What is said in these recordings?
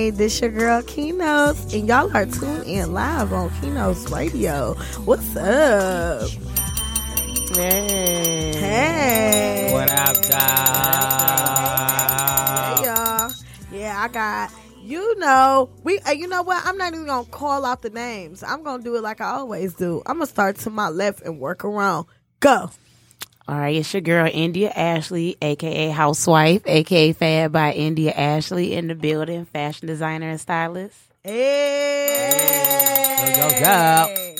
Hey, this your girl Keynotes, and y'all are tuned in live on Keynotes Radio. What's up? Hey. Hey. What up, Hey, y'all. Yeah, I got. You know, we. Uh, you know what? I'm not even gonna call out the names. I'm gonna do it like I always do. I'm gonna start to my left and work around. Go. All right, it's your girl India Ashley, aka Housewife, aka Fab by India Ashley in the building, fashion designer and stylist. Hey. Go, go, go.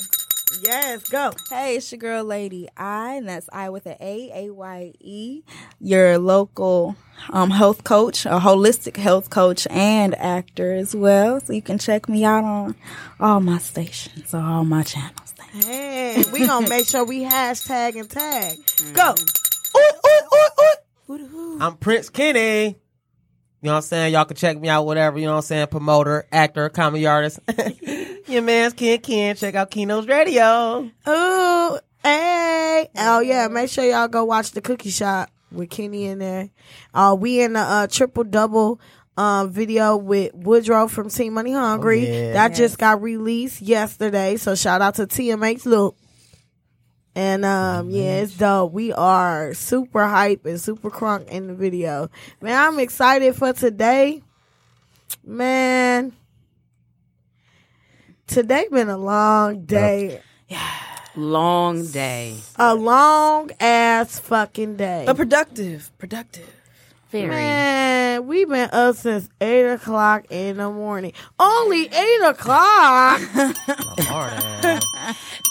Yes, go. Hey, it's your girl Lady I, and that's I with an A, A Y E, your local um, health coach, a holistic health coach, and actor as well. So you can check me out on all my stations, or all my channels. Hey, we gonna make sure we hashtag and tag. Mm-hmm. Go. Ooh, ooh, ooh, ooh. I'm Prince Kenny. You know what I'm saying? Y'all can check me out, whatever, you know what I'm saying? Promoter, actor, comedy artist. Your man's Ken Ken. Check out Keynotes Radio. Ooh, hey. Oh yeah, make sure y'all go watch the cookie shop with Kenny in there. Uh we in the uh triple double um video with Woodrow from Team Money Hungry. Oh, yeah. That just got released yesterday. So shout out to TMH Look. And um yeah, it's dope. We are super hype and super crunk in the video. Man, I'm excited for today. Man. Today been a long day. Yeah. Long day. A long ass fucking day. But productive, productive. Very. Man, we've been up since eight o'clock in the morning. Only eight o'clock. Oh, eh.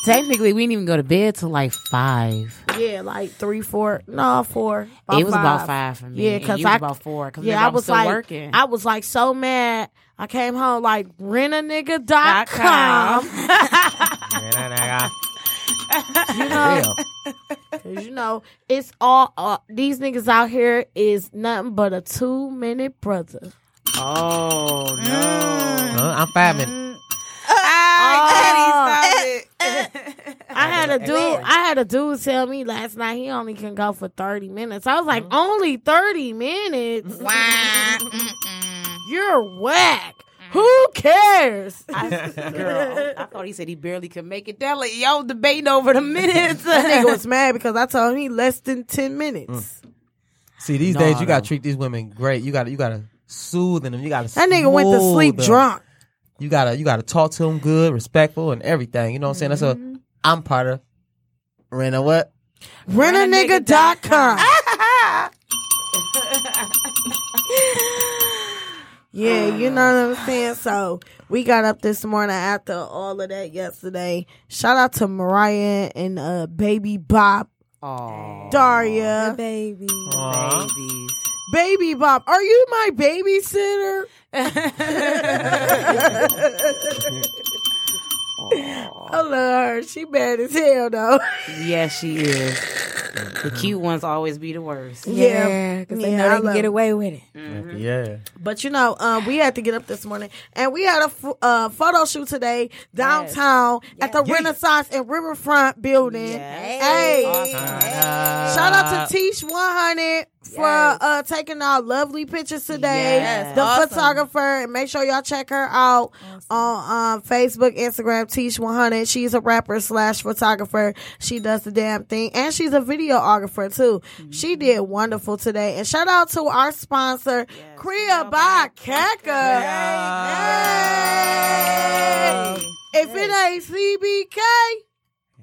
Technically, we didn't even go to bed till like five. yeah, like three, four. No, four. it was about five for me. Yeah, and because I was about four. Cause yeah, I was still like, working. I was like so mad. I came home like rentanigga.com. Dot com. Man, you know, that nigga. 'Cause you know, it's all uh, these niggas out here is nothing but a two minute brother. oh no. Uh, I'm five minutes. Oh. I had a dude. I had a dude tell me last night he only can go for thirty minutes. I was like, only thirty minutes. Wow! You're whack. Who cares? I, girl, I thought he said he barely could make it down. Like, y'all debating over the minutes. that nigga was mad because I told him he less than ten minutes. See, these No, days you gotta treat these women great. You gotta, you gotta soothe them. You gotta. That nigga went to sleep them. drunk. You gotta, you gotta talk to them good, respectful, and everything. You know what I'm saying? That's Mm-hmm. a. I'm part of. Rena, what? Rentanigga.com. Yeah, you know what I'm saying? So we got up this morning after all of that yesterday. Shout out to Mariah and uh baby Bop. Oh, Daria. baby. Aw. babies. Baby Bop, are you my babysitter? I love her. She bad as hell though. Yes, she is. The cute ones always be the worst. Yeah, because they know I they can get away with it. Mm-hmm. Yeah. But you know, um, we had to get up this morning, and we had a f- uh, photo shoot today downtown at the Renaissance and Riverfront building. Yes. Hey, Awesome. shout out to Teach One Hundred for uh, taking our lovely pictures today. Yes, the awesome. photographer, make sure y'all check her out on um, Facebook, Instagram. Teach One Hundred. She's a rapper slash photographer. She does the damn thing, and she's a videographer too. She did wonderful today. And shout out to our sponsor, Kriya by Keka. Hey. If it ain't CBK,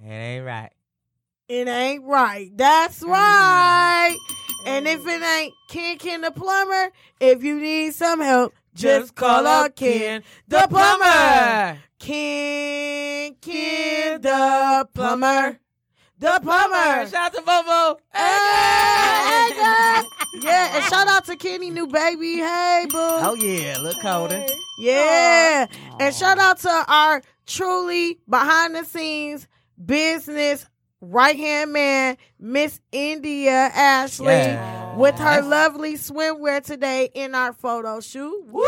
It ain't right. it ain't right. That's right. And if it ain't Ken Ken the plumber, if you need some help, just call up Ken the plumber. Ken Ken the plumber. The plumber. Shout out to Bobo. Hey, hey, Yeah, and shout out to Kenny New Baby. Hey, boo. Oh yeah, look colder. Yeah. And shout out to our truly behind the scenes business right hand man, Miss India Ashley, Yeah. with her lovely swimwear today in our photo shoot. Woo!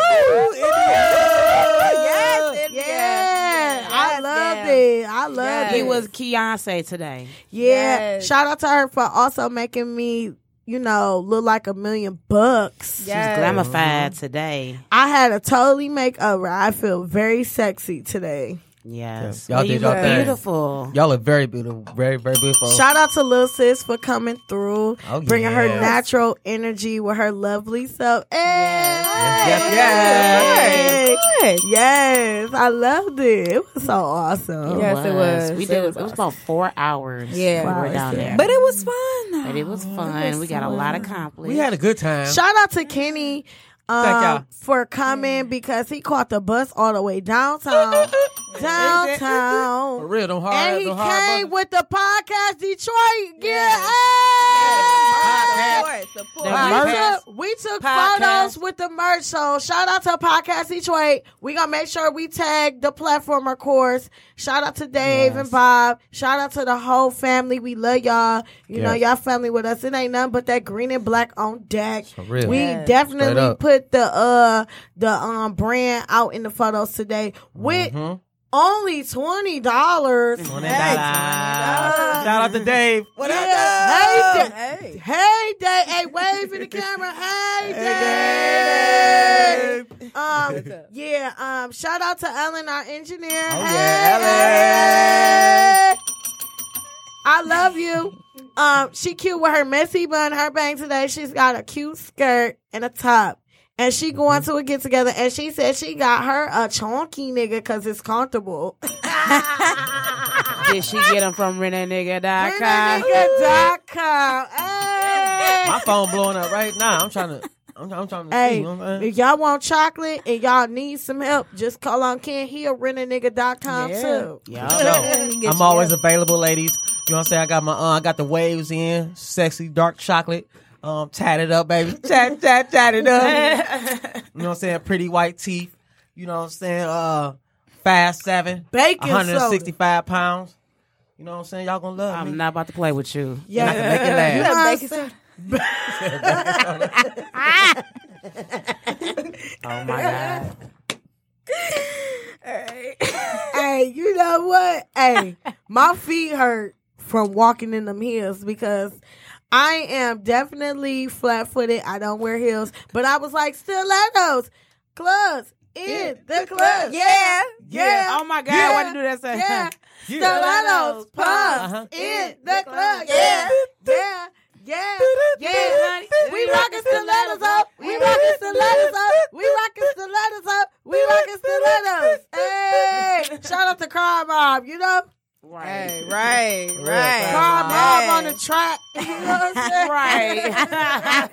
Yes, India. Yeah, I Yes, loved ma'am. it. I loved Yes. it. He was Beyonce today. Yeah. Yes. Shout out to her for also making me, you know, look like a million bucks. Yes. She's glamified today. I had a totally make makeover. I feel very sexy today. Yes. Y'all Well, did y'all look thing. beautiful. Y'all look very beautiful, very very beautiful. Shout out to Lil Sis for coming through, Oh, bringing her natural energy with her lovely self. Hey! Yes, yes, Good. Yes, I loved it. It was so awesome. Yes, it was. We It did. was It was about four hours. Yeah. we were down there, But it was fun. though. But it was fun. we got a lot accomplished. we had a good time. Shout out to Kenny um, for coming because he caught the bus all the way downtown. Downtown. For downtown. real, them hard, And he them hard came buses. with the podcast Detroit. Yeah. Support, support. The We took, we took Podcast. photos with the merch. So shout out to Podcast Detroit. We gonna make sure we tag the platformer course. Shout out to Dave Yes. and Bob. Shout out to the whole family. We love y'all. You know, y'all family with us. It ain't nothing but that green and black on deck. For real. We Yes. Definitely up. Put the uh the um brand out in the photos today with Mhm. only twenty dollars. $20. Shout out to Dave. What up, Yeah. Dave? Hey, Da- Hey. Hey, Dave. Hey, wave in the camera. Hey, Dave. Um, What's up? yeah. Um, shout out to Ellen, our engineer. Oh, hey, yeah, Ellen. I love you. Um, she cute with her messy bun, her bang today. She's got a cute skirt and a top. And she going to a get together and she said she got her a chunky nigga because it's comfortable. Did she get them from Rentanigga.com? Nigga.com. Hey. My phone blowing up right now. I'm trying to. I'm, I'm trying to see. Hey, You know what I'm saying? if y'all want chocolate and y'all need some help, just call on Ken Hill, rentanigga.com Yeah. too. Yo, Get I'm always up. available, ladies. You know what I'm saying? I got my uh, I got the waves in, sexy dark chocolate, um, tatted up, baby, tat tat tatted up. you know what I'm saying? Pretty white teeth. You know what I'm saying? Uh, fast seven, Bacon 165 pounds. You know what I'm saying? Y'all gonna love I'm me. not about to play with you. Yeah. I can make it laugh. You You know have what bacon I'm soda. Oh my god. hey, you know what? Hey, my feet hurt from walking in them heels because I am definitely flat footed. I don't wear heels, but I was like stilettos, clubs in the club. Yeah. yeah. Oh my god. Yeah. Why did you do that? Say? Yeah. Yeah. Stilettos, pumps Uh-huh. in the club. Yeah. Yeah. Yeah. Yeah. Yeah. We rockin' stilettos up. We rockin'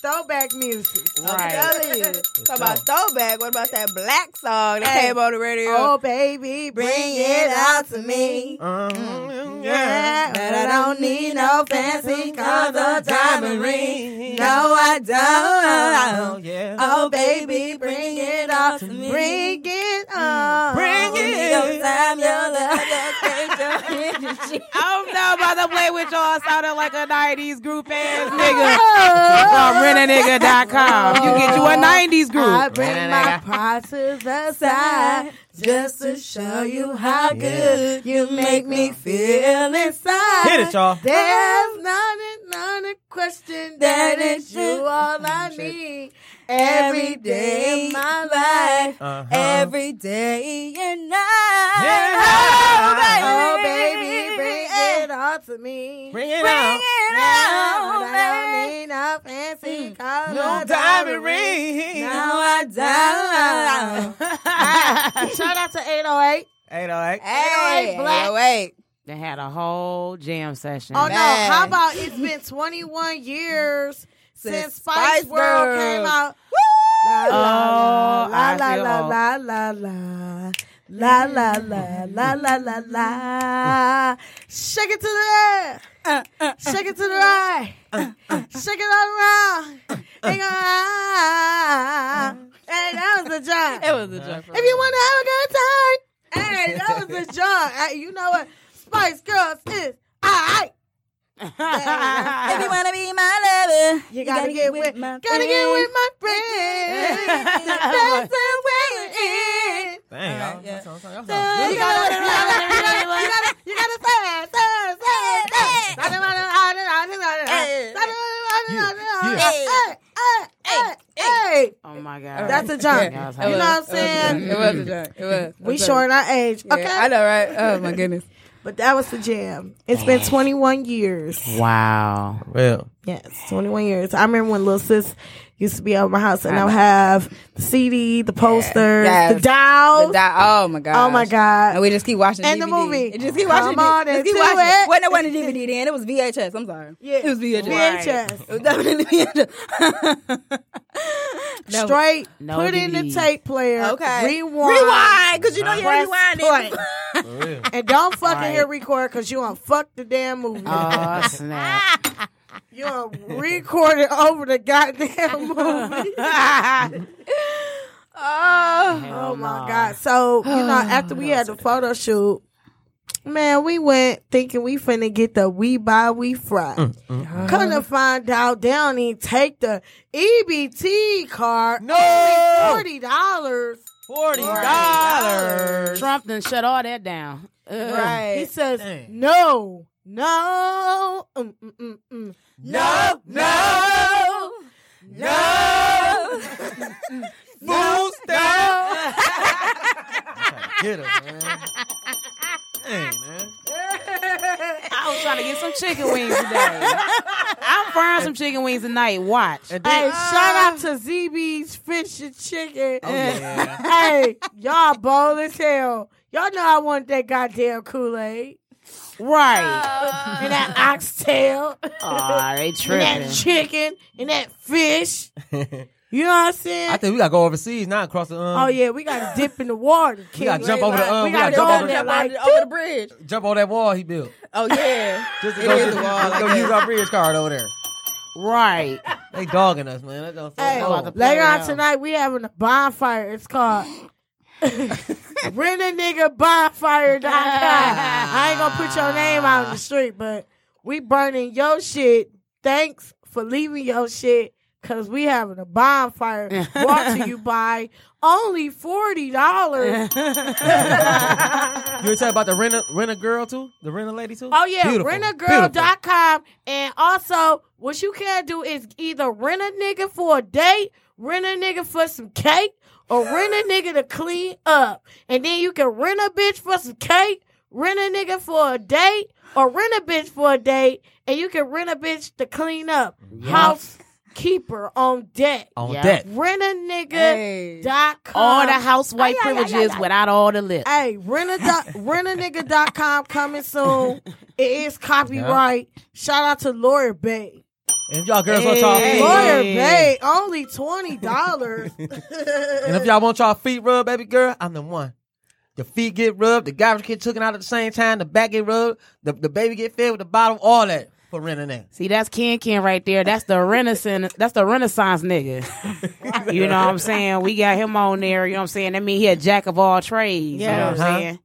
Throwback music. Right. Telling you. Talk about throwback. What about that Blaque song that Hey. came on the radio? Oh, baby, bring it out to me. Uh-huh. Yeah, but I don't need no fancy cars or diamond ring. No, I Oh, don't. yeah. Oh, baby, bring it on to me. Bring it on. Bring it. Your time, your love, your strength, your energy. I don't know about to play with y'all sounding like a 90s group ass nigga. Oh. From Rentanigga.com. You get you a 90s I group. Bring my pride to the side just to show you how good you make me feel inside. Hit it, y'all. There's not a, not a question that it's you all I need every day in my life. Uh-huh. Every day and night. Yeah. Oh, baby, bring it all to me. Bring it out. Yeah, but I don't need no fancy color. No diamond ring. Now I don't. Shout out to 808. 808. Hey, Blaque. hey, wait. They had a whole jam session. Oh no! How about it's been 21 years since, Since Spice, Spice World Girls. came out? La la Oh, la la la la la la. La la la la la la la. Shake it to the left. Shake it to the right. Shake it all around. Ain't gonna- Hey, that was the joint. It was a joke. If you want to have a good time, hey, that was the joint. Hey, you know what? Spice Girls is alright. If you wanna be my lover, You gotta, get with, my gotta get with my friends. That's the way it is. Dang, y'all. yeah. That sounds- that sounds You good. gotta, you gotta, you gotta, you gotta, you gotta say, it, say, it, say, it. Hey, hey, Oh my god. That's a jump. Yeah, You know what I'm saying? It was a joke. It was. We showing our age, Yeah, okay? I know, right? Oh my goodness. But that was the jam. It's been 21 years. Wow. Well, Yes, 21 years. I remember when little sis used to be over my house and I would have the CD, the posters, Yes. the dolls. The di- oh my god. oh my God. And we just keep watching And the movie. And just keep Come watching on it. Just keep watching it. it. Wasn't it wasn't a DVD then? It was VHS. I'm sorry. Yeah. It was VHS. VHS. It was definitely VHS. No. Straight, No put in the tape player. Okay. Rewind. Rewind, because you know you Press rewind play. it. for real. And don't fucking Right. hit record because you want to fuck the damn movie. Oh snap. you want to record it over the goddamn movie. Oh. Oh my god! So you know, after we had the photo shoot, man, we went thinking we finna get the we buy we fry. Mm, Come to find out, they don't even take the EBT card. No! Forty dollars. Forty dollars. Trump done shut all that down. Ugh. He says Dang. no, no, mm, mm, mm, mm. No, no, no. Fools down. Get him, man. Dang, man. I was trying to get some chicken wings today. I'm frying some chicken wings tonight. Watch. And Hey, then, shout out to ZB's Fish and Chicken. oh yeah. hey, y'all bold as hell. Y'all know I want that goddamn Kool Aid Right. and that oxtail Oh, they and that chicken and that fish. You know what I'm saying? I think we gotta go overseas now across the. Um, oh yeah, we gotta dip in the water. We gotta jump over the. Um, We we gotta gotta jump go over, in the, like over the bridge. jump over that wall he built. Oh yeah. Just to It go, is just, wall just like go use our bridge card over there. Right. They dogging us, man. That don't Hey, about to play later on tonight we having a bonfire. It's called Rent a nigga bonfire.com. I ain't gonna put your name out in the street, but we burning your shit. Thanks for leaving your shit. Cause we having a bonfire brought to you by only forty dollars. You ever tell about the rent a, rent a girl too? The rent a lady too? Oh yeah, Beautiful. rentagirl.com. And also what you can do is either rent a nigga for a date, rent a nigga for some cake, or rent a nigga to clean up. And then you can rent a bitch for some cake, rent a nigga for a date, or rent a bitch for a date, and you can rent a bitch to clean up. Housekeeper on deck. On Yeah. deck. Rent a nigga Hey. dot com. All the housewife Ay, ay, ay, privileges ay, ay. without all the lip. Hey, rent a nigga dot- rentanigga.com coming soon. It is copyright. Shout out to Lawyer Bay. And if y'all girls want y'all feet, Lawyer Bay, only twenty dollars. and if y'all want y'all feet rubbed, baby girl, I'm the one. The feet get rubbed, the garbage get taken out at the same time, the back get rubbed, the, the baby get fed with the bottom, all that for renting. See, that's Ken Ken right there. That's the Renaissance. That's the Renaissance nigga. you know what I'm saying? We got him on there. You know what I'm saying? That mean he a jack of all trades. You know what I'm Uh-huh. saying?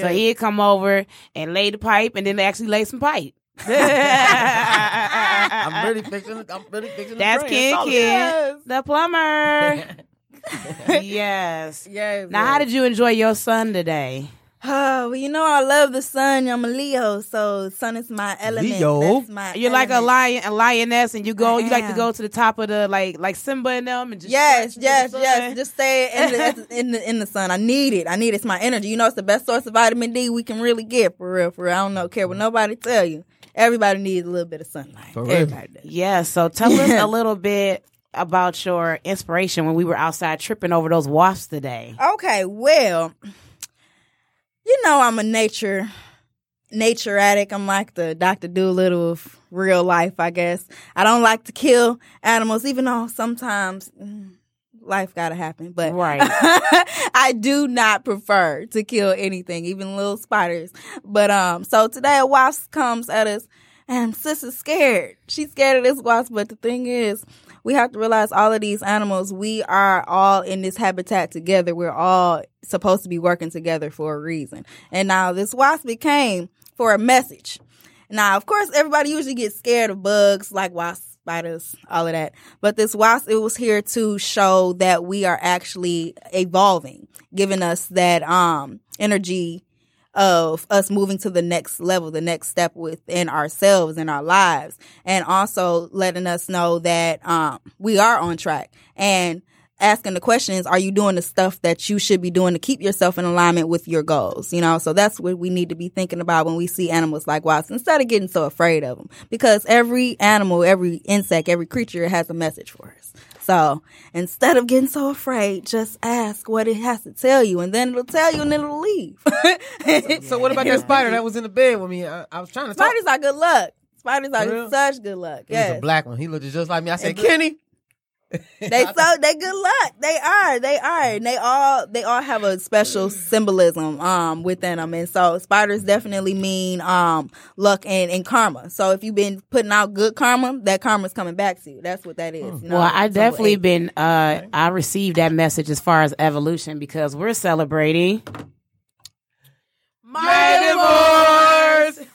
So he'd come over and lay the pipe, and then they actually lay some pipe. I'm really fixing. I'm really fixing. That's. Ken. Ken, the plumber. yes. Yes. Now, how did you enjoy your son today? Oh, well, you know I love the sun. I'm a Leo, so sun is my element. Leo? That's my You're like a lion, a lioness, and you go. I You like to go to the top of the like, like Simba and them, and just Yes, yes, yes. Just stay in the, in the in the sun. I need it. I need it. It's my energy. You know, it's the best source of vitamin D we can really get for real. For real. I don't know care what mm-hmm. nobody tell you. Everybody needs a little bit of sunlight. For real. Everybody does. Yeah, so tell us a little bit about your inspiration when we were outside tripping over those wasps today. Okay, well, you know I'm a nature nature addict. I'm like the Dr. Dolittle of real life, I guess. I don't like to kill animals, even though sometimes mm, life gotta happen. But Right. I do not prefer to kill anything, even little spiders. But um, so today a wasp comes at us. and sis is scared. She's scared of this wasp. But the thing is, we have to realize all of these animals, we are all in this habitat together. We're all supposed to be working together for a reason. And now this wasp came for a message. Now, of course, everybody usually gets scared of bugs like wasps, spiders, all of that. But this wasp, it was here to show that we are actually evolving, giving us that um energy of us moving to the next level, the next step within ourselves and our lives, and also letting us know that um, we are on track. And asking the questions, are you doing the stuff that you should be doing to keep yourself in alignment with your goals? You know, so that's what we need to be thinking about when we see animals like wasps instead of getting so afraid of them. Because every animal, every insect, every creature has a message for us. So instead of getting so afraid, just ask what it has to tell you, and then it'll tell you, and then it'll leave. So what about that spider that was in the bed with me? I, I was trying to talk. Spiders are good luck. Spiders For are such good luck. He was a black one. He looked just like me. I said, Kenny. they so they good luck. They are. They are. And they all they all have a special symbolism um within them. And so spiders definitely mean um luck and, and karma. So if you've been putting out good karma, that karma's coming back to you. That's what that is. you know? Well, I definitely hey, been uh I received that message as far as evolution because we're celebrating My divorce.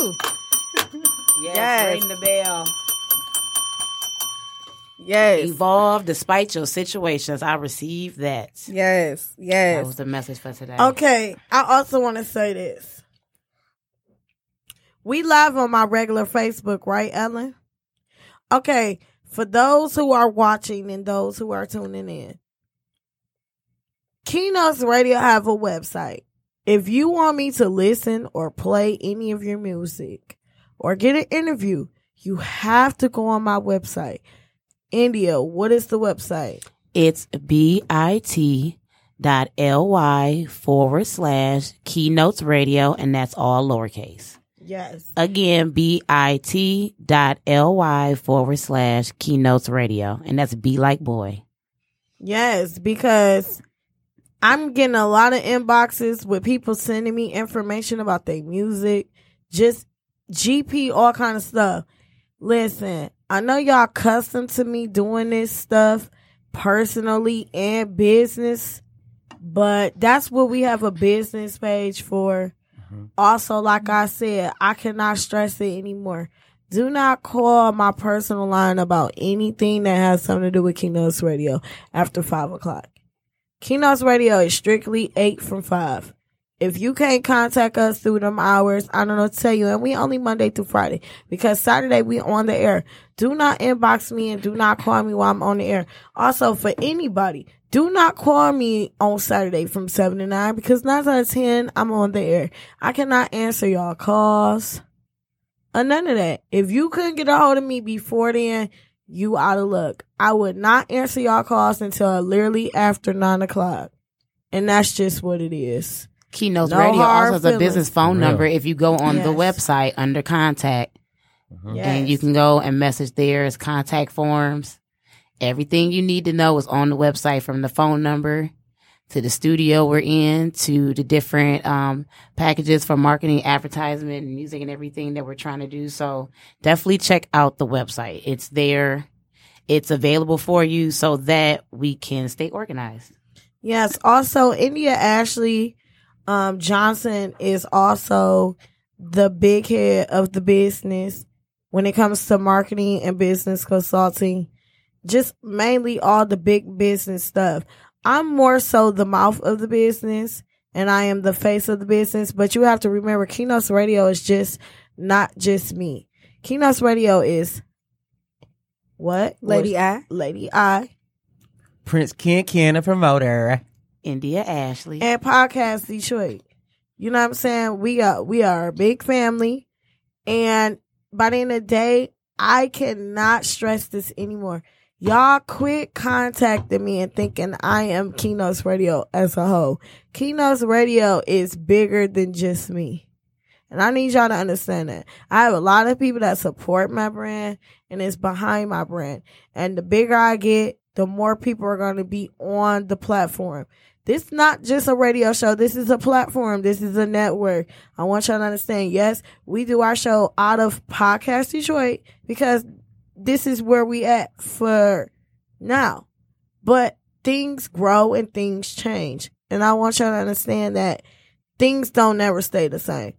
Woo! Yes, Yes. ring the bell. Yes. Evolve despite your situations. I received that. Yes. Yes. That was the message for today. Okay, I also want to say this. We live on my regular Facebook, right, Ellen? Okay, for those who are watching and those who are tuning in, Keynotes Radio have a website. If you want me to listen or play any of your music or get an interview, you have to go on my website. India, what is the website? It's bit dot ly forward slash keynotes radio, and that's all lowercase. Yes. Again, bit dot ly forward slash keynotes radio, and that's B like boy. Yes, because I'm getting a lot of inboxes with people sending me information about their music, just GP, all kind of stuff. Listen, I know y'all accustomed to me doing this stuff personally and business, but that's what we have a business page for. Mm-hmm. Also, like I said, I cannot stress it anymore. Do not call my personal line about anything that has something to do with Keynotes Radio after five o'clock. Keynotes Radio is strictly eight from five. If you can't contact us through them hours, I don't know tell you. And we only Monday through Friday because Saturday we on the air. Do not inbox me and do not call me while I'm on the air. Also, for anybody, do not call me on Saturday from seven to nine because nine out of ten I'm on the air. I cannot answer y'all calls or none of that. If you couldn't get a hold of me before then, you out of luck. I would not answer y'all calls until literally after nine o'clock. And that's just what it is. Keynotes No Radio also has a business phone number. If you go on the website under contact, Yes. and you can go and message there as contact forms. Everything you need to know is on the website from the phone number to the studio we're in to the different um, packages for marketing, advertisement, and music and everything that we're trying to do. So definitely check out the website. It's there. It's available for you so that we can stay organized. Yes. Also, India Ashley um, Johnson is also the big head of the business when it comes to marketing and business consulting. Just mainly all the big business stuff. I'm more so the mouth of the business and I am the face of the business. But you have to remember, Keynotes Radio is just not just me. Keynotes Radio is what? Lady I. Lady I. Prince Ken Ken, a promoter. India Ashley. and podcast Detroit. You know what I'm saying? We are we are a big family, and by the end of the day, I cannot stress this anymore. Y'all quit contacting me and thinking I am Keynotes Radio as a whole. Keynotes Radio is bigger than just me. And I need y'all to understand that. I have a lot of people that support my brand and it's behind my brand. And the bigger I get, the more people are going to be on the platform. This is not just a radio show. This is a platform. This is a network. I want y'all to understand. Yes, we do our show out of Podcast Detroit because this is where we at for now. But things grow and things change. And I want y'all to understand that things don't never stay the same.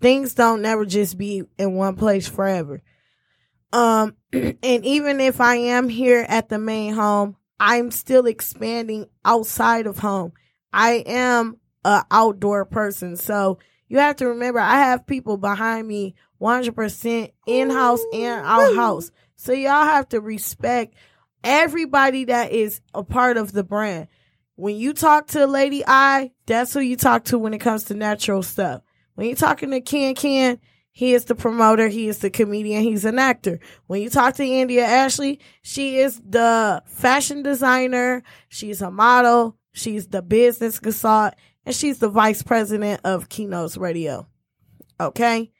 Things don't never just be in one place forever. Um, and even if I am here at the main home, I'm still expanding outside of home. I am a outdoor person. So you have to remember I have people behind me 100% in house and out house. So y'all have to respect everybody that is a part of the brand. When you talk to Lady I, that's who you talk to when it comes to natural stuff. When you're talking to Ken Ken, he is the promoter, he is the comedian, he's an actor. When you talk to India Ashley, she is the fashion designer, she's a model, she's the business consultant, and she's the vice president of Keynotes Radio. Okay?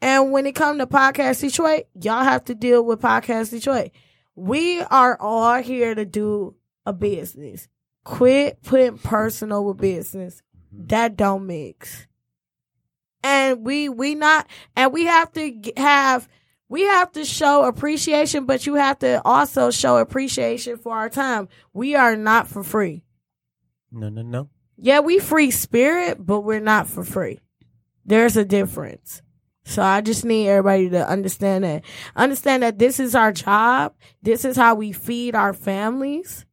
And when it comes to Podcast Detroit, y'all have to deal with Podcast Detroit. We are all here to do a business. Quit putting personal with business. Mm-hmm. That don't mix. And we we not and we have to have we have to show appreciation, but you have to also show appreciation for our time. We are not for free. No, no, no. Yeah, we free spirit, but we're not for free. There's a difference. So I just need everybody to understand that. Understand that this is our job. This is how we feed our families,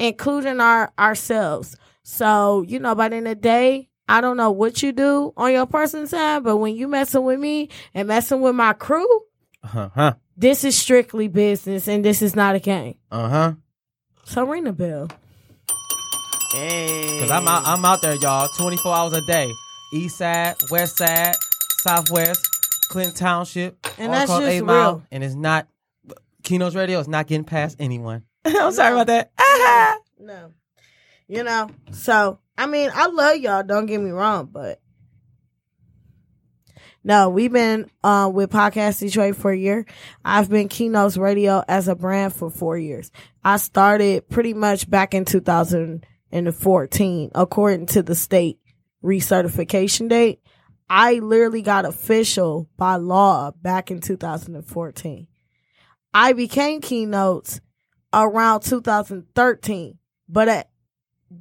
including our ourselves. So, you know, by the end of the day, I don't know what you do on your personal time, but when you messing with me and messing with my crew, Uh huh. this is strictly business and this is not a game. Uh huh. So ring the bell. Cause I'm out, I'm out there, y'all, 24 hours a day. East side, west side, southwest, Clinton Township, And all that's across just Eight Mile, and it's not Keynotes Radio. is not getting past anyone. I'm sorry about that. No. You know, so I mean, I love y'all, don't get me wrong, but no, we've been uh, with Podcast Detroit for a year. I've been Keynotes Radio as a brand for four years. I started pretty much back in 2014, according to the state recertification date. I literally got official by law back in 2014. I became Keynotes around 2013, but uh,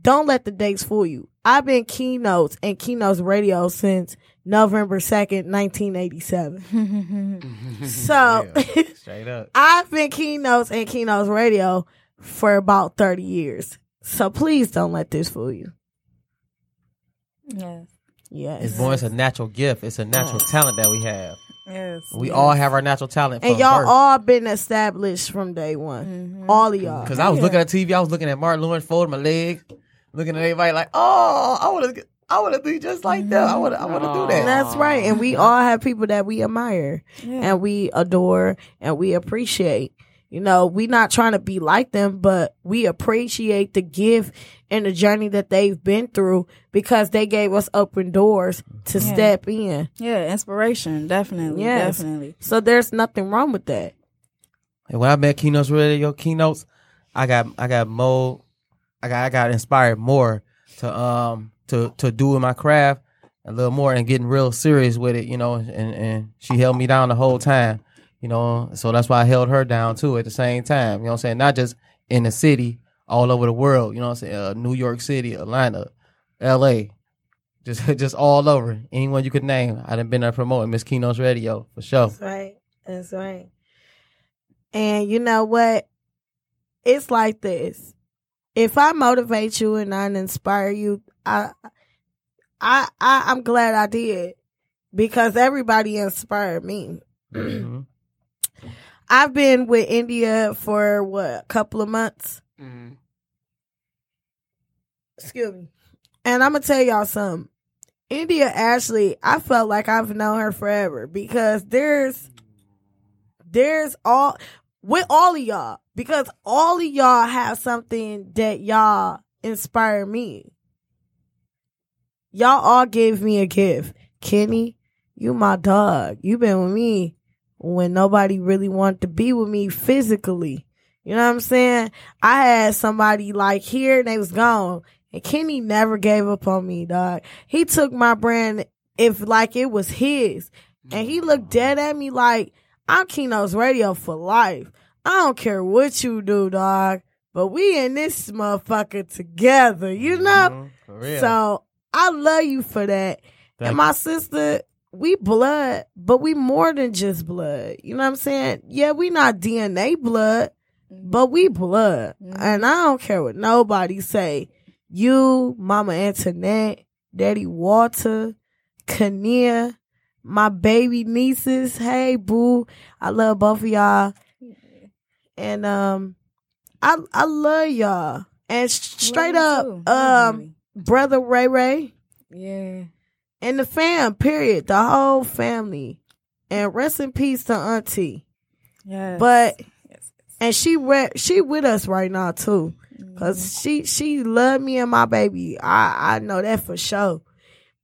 don't let the dates fool you. I've been Keynotes and Keynotes Radio since November 2nd, 1987. so Straight up. I've been Keynotes and Keynotes Radio for about 30 years. So please don't let this fool you. Yes. Yes. It's born. It's a natural gift. It's a natural oh. talent that we have. Yes. We all have our natural talent. and y'all birth. all been established from day one. Mm-hmm. All of y'all. Cause I was looking at TV, I was looking at Martin Lawrence folding my legs, looking at everybody like, oh, I want to, I want to be just like them. I want to, I want to do that. That's right. And we all have people that we admire and we adore and we appreciate. You know, we not trying to be like them, but we appreciate the gift and the journey that they've been through because they gave us open doors to step in. Yeah, inspiration. Definitely. Yes. Definitely. So there's nothing wrong with that. And when I met Keynotes Radio, Keynotes, I got, I got more, I got, I got inspired more to, um, to, to doing my craft a little more and getting real serious with it, you know, and, and she held me down the whole time, you know, so that's why I held her down too at the same time, you know what I'm saying? Not just in the city, all over the world, you know what I'm saying? Uh, New York City, Atlanta, LA, just, just all over. Anyone you could name. I done been there promoting Miss Keynotes Radio for sure. That's right. That's right. And you know what? It's like this. If I motivate you and I inspire you, I, I, I I'm glad I did because everybody inspired me. Mhm. I've been with India for what a couple of months. Mm-hmm. Excuse me. And I'm gonna tell y'all something. India Ashley, I felt like I've known her forever because there's there's all with all of y'all because all of y'all have something that y'all inspire me. Y'all all gave me a gift. Kenny, you my dog. You been with me when nobody really wanted to be with me physically. You know what I'm saying? I had somebody like here and they was gone. And Kenny never gave up on me, dog. He took my brand if like it was his. And he looked dead at me like, I'm Keynotes radio for life. I don't care what you do, dog. But we in this motherfucker together, you know? Mhm, So I love you for that. Thank and my sister, we blood, but we more than just blood. You know what I'm saying? Yeah, we not DNA blood, but we blood. And I don't care what nobody say. You, Mama Antoinette, Daddy Walter, Kania, my baby nieces. Hey, boo. I love both of y'all. And um I I love y'all. And straight up, too. um, brother Ray Ray yeah. and the fam, period. The whole family. And rest in peace to Auntie. Yes. But. And she re- she with us right now too. Mm-hmm. Cause she she love me and my baby. I I know that for sure.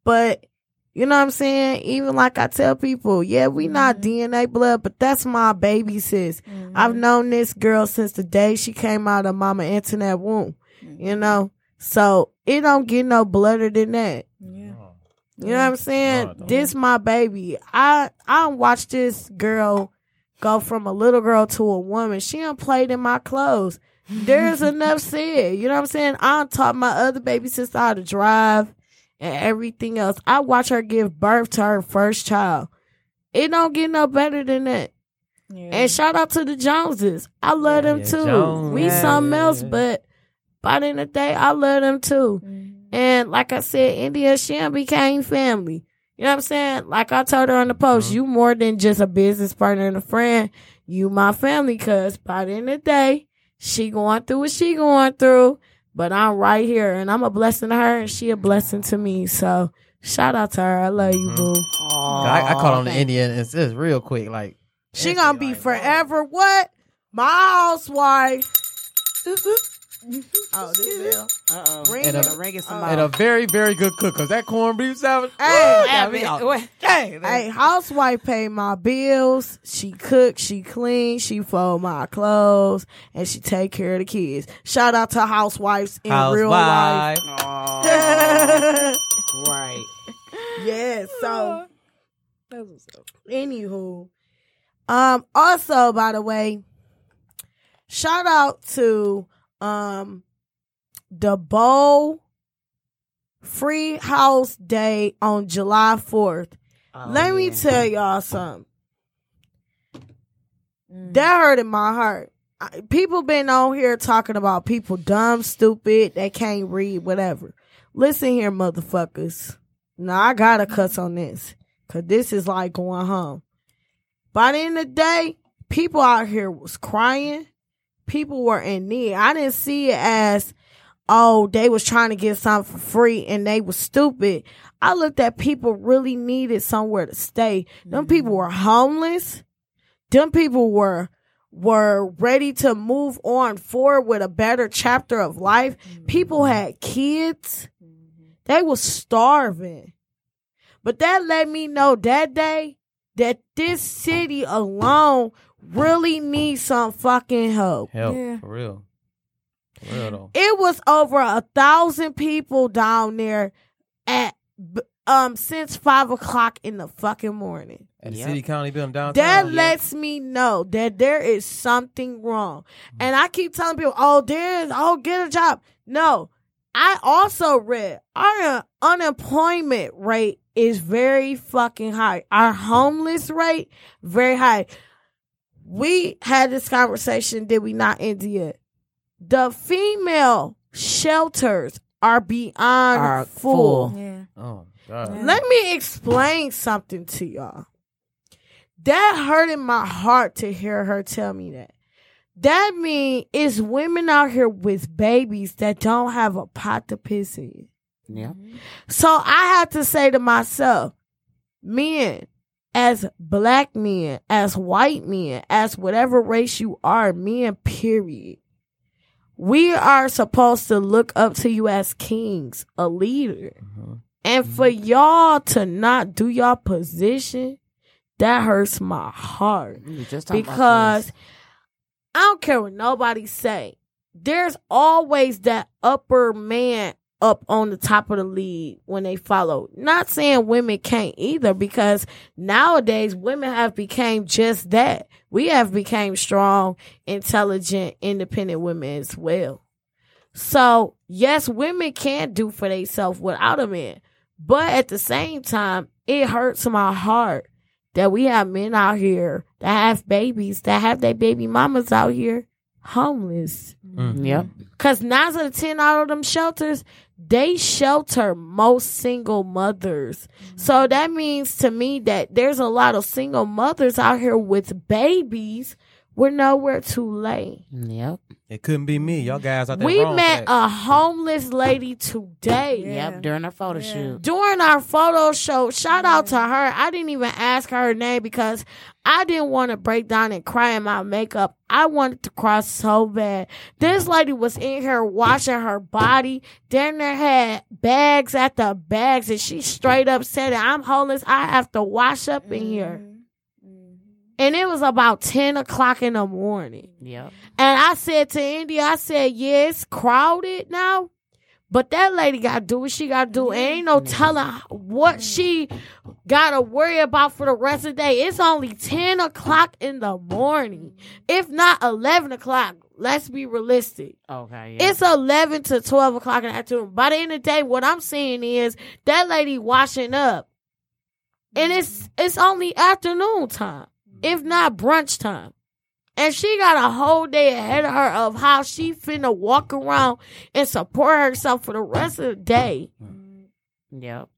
But you know what I'm saying? Even like I tell people, yeah, we not Mm-hmm. DNA blood, but that's my baby sis. I've known this girl since the day she came out of Mama Antoinette womb. Mm-hmm. You know? So it don't get no bloodier than that. Yeah. You know what I'm saying? No, this my baby. I I don't watch this girl go from a little girl to a woman. She done played in my clothes. There's enough said. You know what I'm saying? I taught my other baby sister how to drive and everything else. I watch her give birth to her first child. It don't get no better than that. Yeah. And shout out to the Joneses. I love them Yeah, too. Jones. We Yeah, something else, but by the end of the day, I love them too. Mhm. And like I said, India Sham became family. You know what I'm saying? Like I told her on the post, Mm-hmm. you more than just a business partner and a friend. You my family, cause by the end of the day, she going through what she going through. But I'm right here and I'm a blessing to her and she a blessing to me. So shout out to her. I love you, Mhm. boo. I, I caught on the Indian. It's, it's real quick. Like She gonna be forever what? My housewife. oh, this bill. Uh-oh. Ring And a- Ring some and a very very good cook because that corned beef sandwich. Hey, woo, got me out. Hey, Hey, housewife pay my bills. She cook, she clean, she fold my clothes, and she take care of the kids. Shout out to housewives in real life. Housewife. Right. yeah, so That's anywho. Um also by the way, shout out to um the Bowl Free House Day on July 4th. Oh, Let me tell y'all something. That hurted my heart. I- People been on here talking about people dumb, stupid, they can't read, whatever. Listen here, motherfuckers. Now I gotta cuss on this, cause this is like going home. By the end of the day, people out here was crying. People were in need. I didn't see it as, oh, they was trying to get something for free and they was stupid. I looked at people really needed somewhere to stay. Them people mm-hmm. were homeless. Them people were were ready to move on forward with a better chapter of life. People mm-hmm. had kids. Mm-hmm. They was starving. But that let me know that day that this city alone really need some fucking help. Help Yeah. for real. For real though. It was over a thousand people down there at um since five o'clock in the fucking morning. At the Yep. city county building downtown. That yeah. lets me know that there is something wrong. And I keep telling people, oh, there's, oh, get a job. No, I also read our unemployment rate is very fucking high. Our homeless rate, very high. We had this conversation, did we not, India? The female shelters are beyond Are full. full. Yeah. Oh God. Yeah. Let me explain something to y'all. That hurt in my heart to hear her tell me that. That mean it's women out here with babies that don't have a pot to piss in. Yeah. So I had to say to myself, men, as black men, as white men, as whatever race you are, men, period. We are supposed to look up to you as kings, a leader. Mhm. And for y'all to not do y'all position, that hurts my heart. Because. I don't care what nobody say. There's always that upper man up on the top of the league when they follow. Not saying women can't either because nowadays women have became just that. We have became strong, intelligent, independent women as well. So yes, women can do for themselves without a man. But at the same time, it hurts my heart that we have men out here that have babies, that have their baby mamas out here homeless. Mm. Yep. Cause nine out of ten out of them shelters, they shelter most single mothers. Mm-hmm. So that means to me that there's a lot of single mothers out here with babies with nowhere too late. Yep. It couldn't be me. Y'all guys out there We wrong met a homeless lady today. Yeah. Yep. During our photo Yeah. shoot. during our photo show, shout out to her. I didn't even ask her her name because I didn't want to break down and cry in my makeup. I wanted to cry so bad. This lady was in here washing her body. Then there had bags at the bags, and she straight up said, "I'm homeless. I have to wash up in here." Mm-hmm. And it was about ten o'clock in the morning. Yep. And I said to India, I said, yeah, it's crowded now. But that lady got to do what she got to do. Mm-hmm. Ain't no telling what mm-hmm. she got to worry about for the rest of the day. It's only 10 o'clock in the morning. If not 11 o'clock. Let's be realistic. Okay. Yeah. It's 11 to 12 o'clock in the afternoon. By the end of the day, what I'm seeing is that lady washing up. And mm-hmm. it's it's only afternoon time, if not brunch time. And she got a whole day ahead of her of how she finna walk around and support herself for the rest of the day. yep.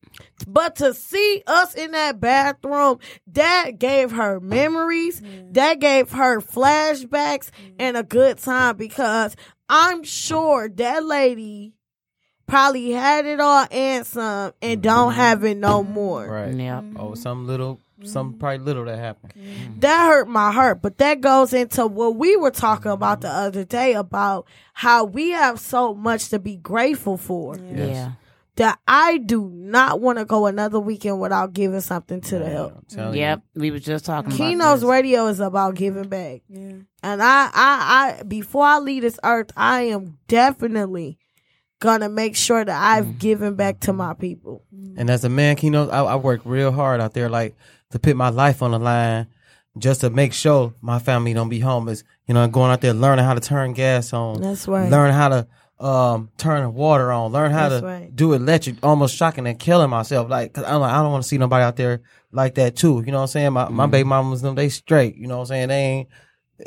But to see us in that bathroom, that gave her memories, mm-hmm. that gave her flashbacks and a good time because I'm sure that lady probably had it all and some and don't mm-hmm. have it no more. Right. Yep. Oh, some little, some mm-hmm. probably little that happened. Mm-hmm. That hurt my heart, but that goes into what we were talking about the other day about how we have so much to be grateful for. Yeah. That I do not want to go another weekend without giving something to the help. I'm telling Yep. We were just talking about Keno's this. radio is about giving back. Yeah. And I, I, I, before I leave this earth, I am definitely gonna make sure that I've mm-hmm. given back to my people. you. And as a man, Keno, I, I work real hard out there, like to put my life on the line, just to make sure my family don't be homeless. You know, going out there learning how to turn gas on, That's right. learn how to um turn water on, learn how That's to right. do electric. Almost shocking and killing myself, like because I'm like I don't want to see nobody out there like that too. You know what I'm saying? My my baby mamas them they straight. You know what I'm saying? They ain't.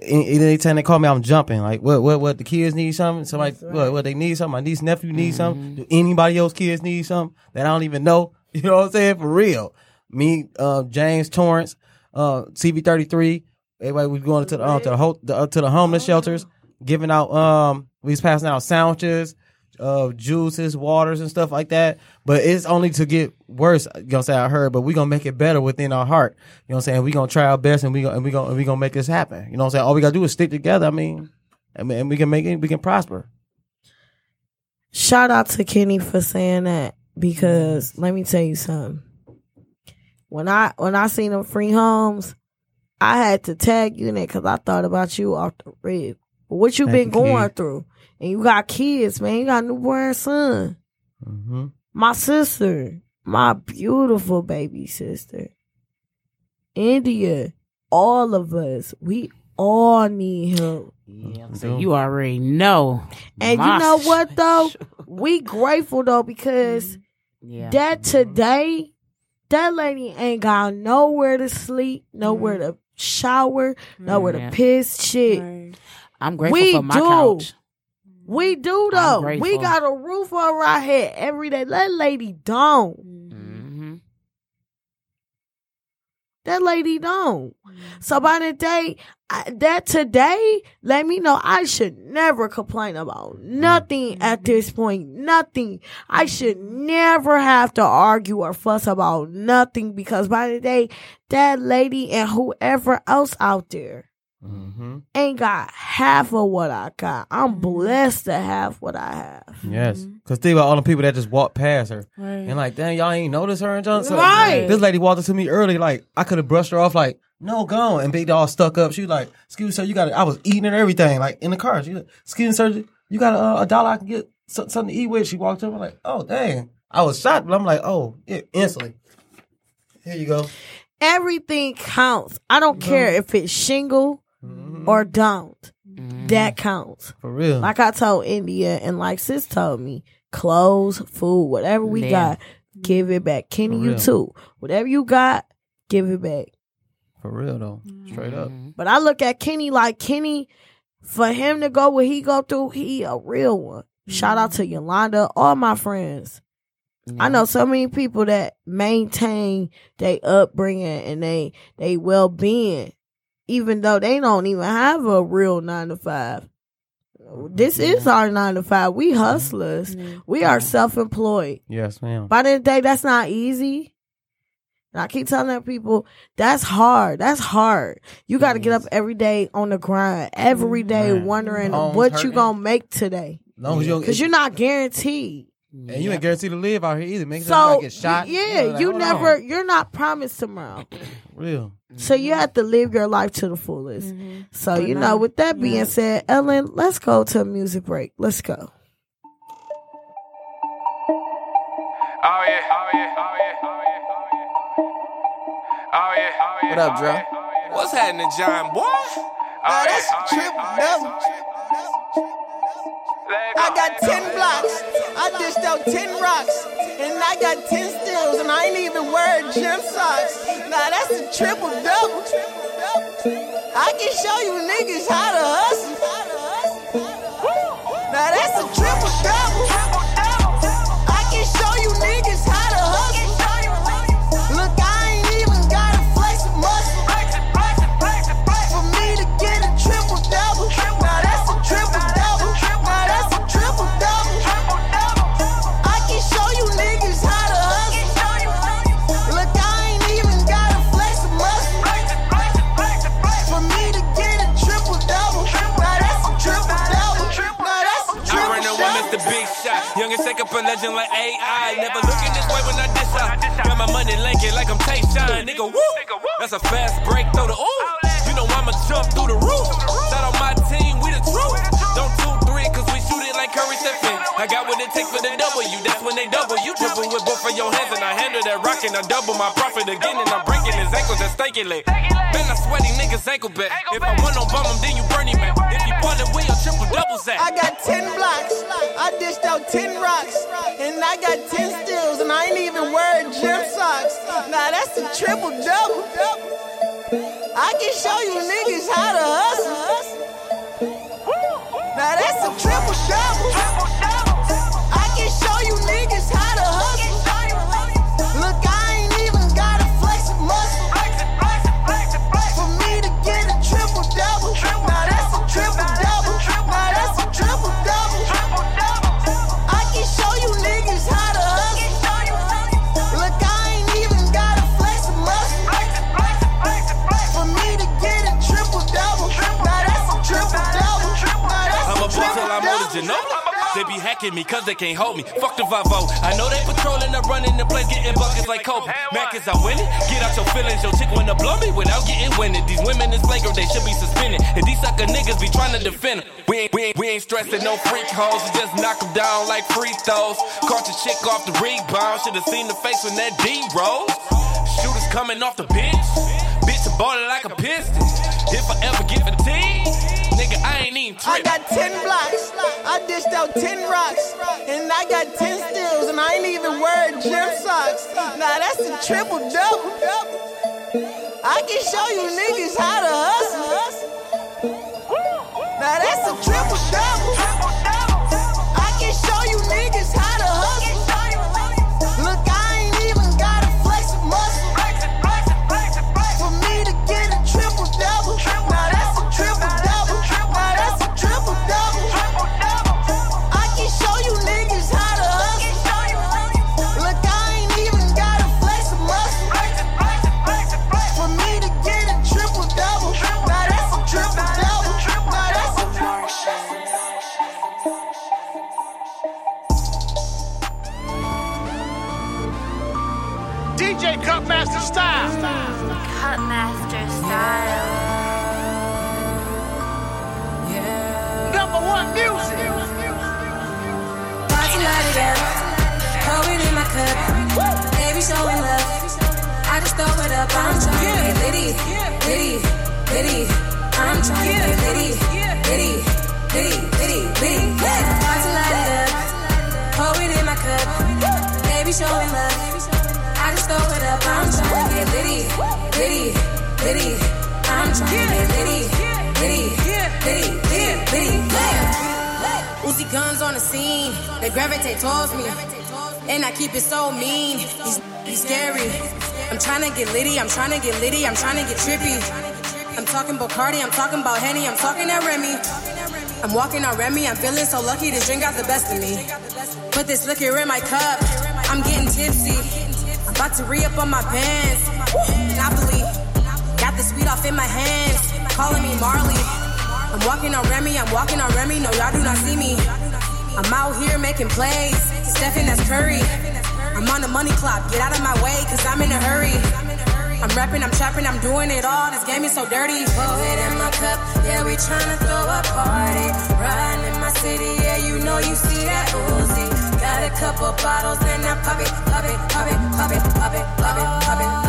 any- Anytime they call me, I'm jumping. Like, what, what, what? The kids need something. Somebody, right. what, what? They need something. My niece, nephew need something. Do anybody else kids need something that I don't even know? You know what I'm saying? For real. Me, uh, James Torrance, uh, CV33. Everybody was going to the um, to the, ho- the uh, to the homeless shelters, giving out um, we was passing out sandwiches, uh, juices, waters, and stuff like that. But it's only to get worse. You know what I'm saying? I heard, but we gonna make it better within our heart. You know what I'm saying? We gonna try our best, and we gonna and we gonna and we gonna make this happen. You know what I'm saying? All we gotta do is stick together. I mean, I mean, and we can make it. We can prosper. Shout out to Kenny for saying that because let me tell you something. When I when I seen them free homes, I had to tag you in it because I thought about you off the rib. What you Thank been you, going Key. through, and you got kids, man. You got a newborn son. hmm My sister, my beautiful baby sister, India. All of us, we all need help. Yeah. So you already know. And My- you know what though? We grateful though because Yeah. that today, that lady ain't got nowhere to sleep, nowhere to shower, nowhere Yeah. to piss. Shit, Right. I'm grateful We for my do. couch. we do though. We got a roof over our head every day. That lady don't. hmm That lady don't. So by the day I, that today, let me know I should never complain about nothing mm. at this point. Nothing. I should never have to argue or fuss about nothing because by the day that lady and whoever else out there Mm-hmm. ain't got half of what I got. I'm mm-hmm. blessed to have what I have. Yes, mm-hmm. because think about all the people that just walked past her Right. and like, damn, y'all ain't notice her and Johnson. Right. This lady walked up to me early, like I could have brushed her off, like no, gone, and Big Dog stuck up. She was like, "Excuse me, sir, you got." It. I was eating and everything, like in the car. She, like, excuse me, sir, you got a, a dollar I can get something to eat with? She walked up, I'm like, oh dang, I was shocked, but I'm like, oh, yeah, instantly. Here you go. Everything counts. I don't care if it's shingle mm-hmm. or don't. Mm-hmm. That counts. For real. Like I told India and like sis told me, clothes, food, whatever we Yeah. got, give it back. Kenny, you too. Whatever you got, give it back. For real though. Straight up. Mm-hmm. But I look at Kenny like Kenny, for him to go what he go through, he a real one. Shout out to mm-hmm. Yolanda, all my friends. I know so many people that maintain their upbringing and they they well being, even though they don't even have a real nine to five. This is our nine to five. We mm-hmm. hustlers. We are self employed. Yes, ma'am. By the end of the day, that's not easy. And I keep telling people that's hard. That's hard. You got to get up every day on the grind, every day mm-hmm. wondering Bones what you gonna make today. long as you don't Because you're not guaranteed. and you ain't guaranteed to live out here either. Make sure So you get shot. yeah, know, like, you hold never. on. You're not promised tomorrow. real. So you have to live your life to the fullest. Mm-hmm. So you know, with that being said, Ellen, let's go to a music break. Let's go. Oh yeah, oh yeah, oh yeah, oh yeah, oh yeah. Oh yeah, oh yeah. What up, Dre? What's happening, John boy? Oh, that's oh, triple double. I got 10 blocks, I dished out 10 rocks, and I got 10 stills, and I ain't even wearing gym socks. Now that's a triple double. I can show you niggas how to hustle. Now that's a triple double. Take up a legend like AI. Never looking this way when I diss out. Got my money linking like I'm Tayshaun. Nigga, woo. That's a fast break through the ooh. You know I'ma jump through the roof. I got what it takes for the W. That's when they double. You triple with both of your hands and I handle that rock and I double my profit again and I'm breaking his ankles and stanking leg. Man, I sweaty niggas ankle back. If I want no bum him, then you burn him back. If you want it, we a triple double sack. I got 10 blocks, I dished out 10 rocks, and I got 10 stills, and I ain't even wearing gym socks. Now that's a triple double. I can show you niggas how to hustle. Now that's a triple double. I'm double. They be hacking me cause they can't hold me. Fuck the Vavo. I know they patrolling the running the place, getting buckets like Kobe. Mac is I winning. Get out your feelings. Your chick wanna blow me without getting winning. These women is flagrant, they should be suspended. And these sucker niggas be trying to defend 'em. We ain't, we ain't, we ain't stressing no freak hoes. We just knock 'em down like free throws. Caught the chick off the rebound. Should've seen the face when that D rolls. Shooters coming off the bench. Bitch, I'm like a piston. If I ever get nigga, I ain't even I got 10 blocks, I dished out 10 rocks, and I got 10 stills, and I ain't even wearing gym socks. Now that's a triple double. I can show you niggas how to hustle. Now that's a triple double. It in my cup. Baby showing love. I just throw it up. I'm trying to get litty, litty, litty. I'm trying to get litty, litty, litty, litty, litty. Party light it up. Pour it in my cup. Baby showing love. I just throw it up. I'm trying to get litty, litty, litty. I'm trying to get litty, litty, litty, litty, litty. Uzi guns on the scene, they gravitate towards me. And I keep it so mean, he's, he's scary. I'm trying to get litty, I'm trying to get litty, I'm trying to get trippy. I'm talking Bacardi, I'm talking about Henny, I'm talking that Remy. I'm walking on Remy, I'm feeling so lucky this drink got the best of me. Put this liquor in my cup, I'm getting tipsy. I'm about to re up on my pants. Monopoly, got the sweet off in my hands, calling me Marley. I'm walking on Remy, I'm walking on Remy, no, y'all do not see me. I'm out here making plays. Stephen, that's Curry. I'm on the money clock. Get out of my way, cause I'm in a hurry. I'm rapping, I'm trapping, I'm doing it all. This game is so dirty. Pour it in my cup. Yeah, we tryna throw a party. Riding in my city. Yeah, you know you see that Uzi. Got a couple bottles and I pop it, pop it, pop it, pop it, pop it, pop it, pop it. Pop it.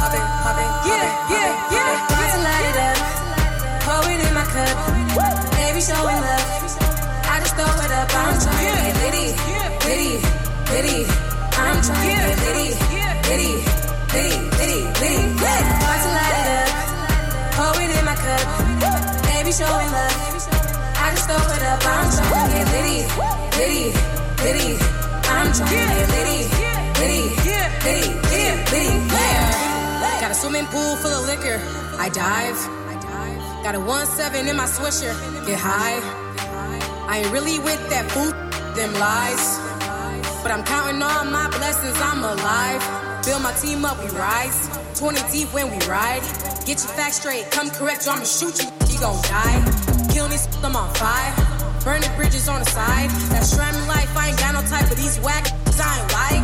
Litty. I'm trying to get litty, litty, litty, litty, litty. About to light it up. Pour it in my cup. Baby showing love. I just throw it up. I'm trying to get litty, litty, litty. I'm trying to get litty, litty, litty, litty, litty. Yeah. Got a swimming pool full of liquor. I dive. Got a 1-7 in my swisher. Get high. I ain't really with that food, them lies. But I'm counting all my blessings, I'm alive. Build my team up, we rise. 20 deep when we ride. Get your facts straight, come correct, or I'ma shoot you, you gon' die. Kill these, I'm on fire. Burning bridges on the side. That stramming life, I ain't got no type of these whack, I ain't like.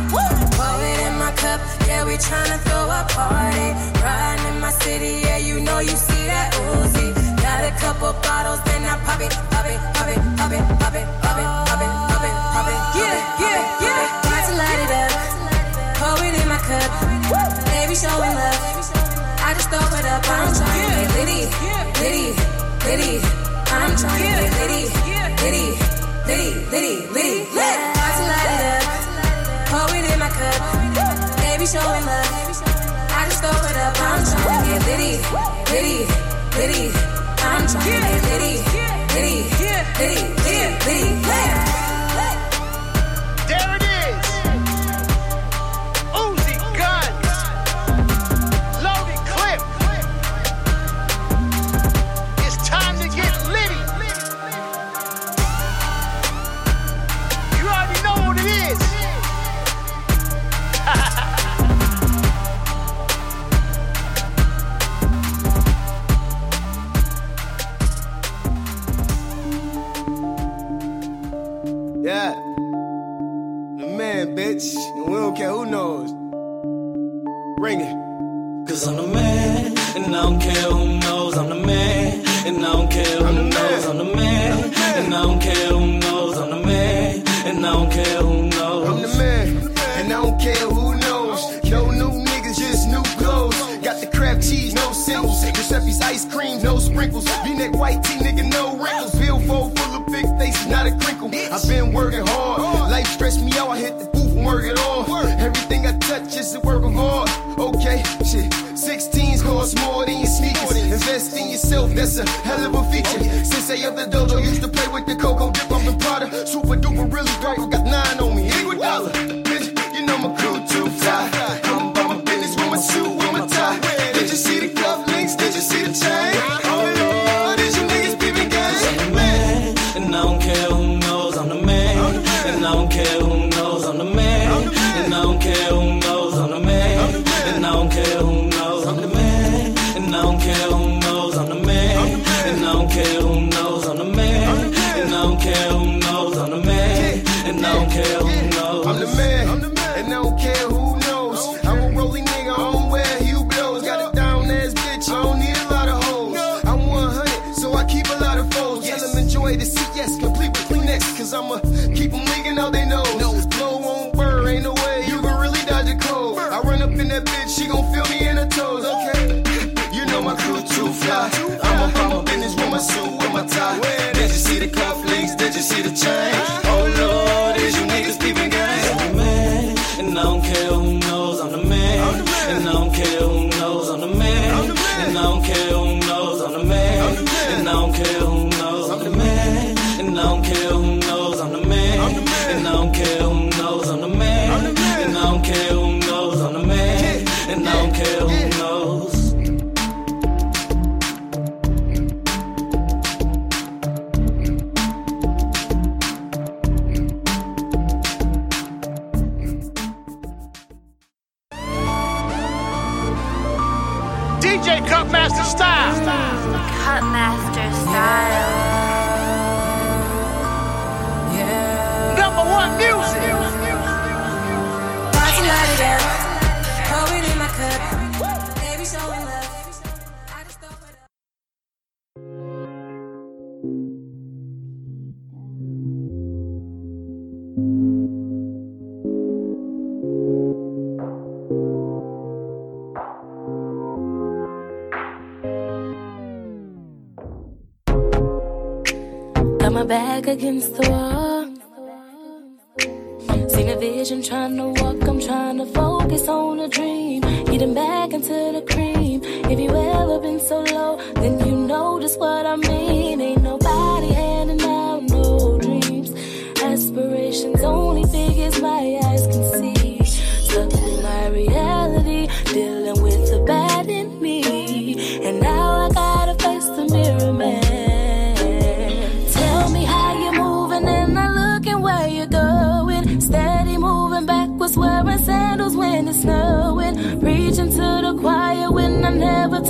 Pour it in my cup, yeah, we tryna throw a party. Riding in my city, yeah, you know you see that Uzi. Got a couple bottles, then I pop it, pop it, pop it, pop it, pop it, pop it, pop it, Yeah, yeah, yeah. About to light it up, pour it in my cup. Baby showing love, I just throw it up. I'm trying litty, litty, litty. I'm trying litty, litty, litty, litty, litty. About to light it up, pour it in my cup. Baby showing love, I just throw it up. I'm trying litty, litty, litty. I'm trying litty, litty, litty, litty, litty. Don't care who knows. Bring it. Cause I'm the man, and I don't care who knows I'm the man, and I don't care who knows I'm the man, and I don't care who knows I'm the man, and I don't care who knows. I'm the man, and I don't care who knows. No new niggas, just new clothes. Got the crab cheese, no singles. Giuseppe's ice cream, no sprinkles. V-neck white tee, nigga, no wrinkles. Billfold full of big faces, not a crinkle. I've been working hard. Life stressed me out, I hit the work it. Everything I touch is working hard. Okay, shit. 16s cost more than your sneakers. Invest in yourself, that's a hell of a feature. Since I of the dojo, used to play with the cocoa dip on the product, Super duper, really great.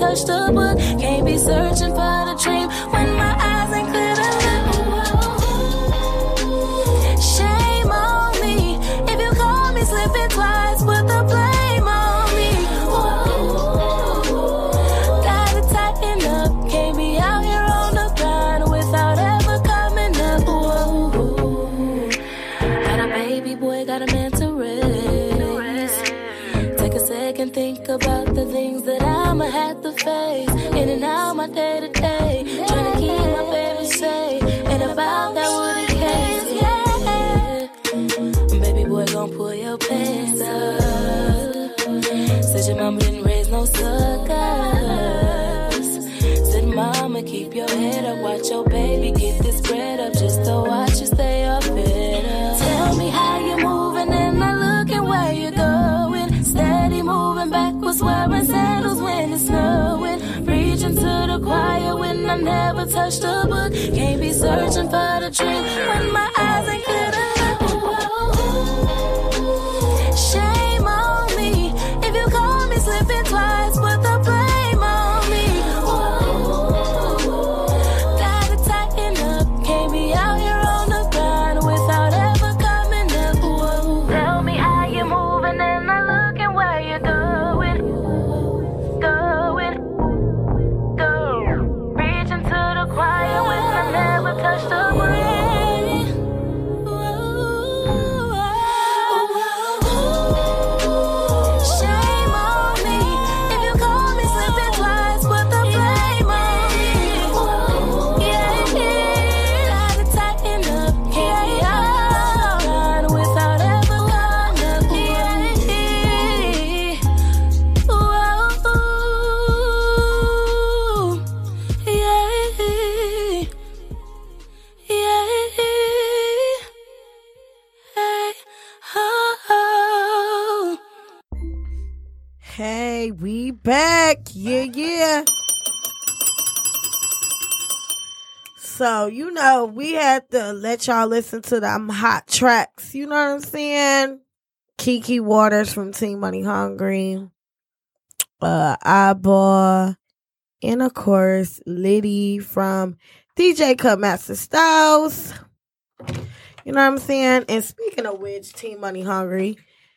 touch the book. Can't be searching for that touch the book. Can't be searching for the dream when my eyes. So, you know, we had to let y'all listen to them hot tracks. You know what I'm saying? Kiki Waters from Team Money Hungry. Uh Eyeball. And of course, Litty from DJ Cut Master Styles. You know what I'm saying? And speaking of which, Team Money Hungry,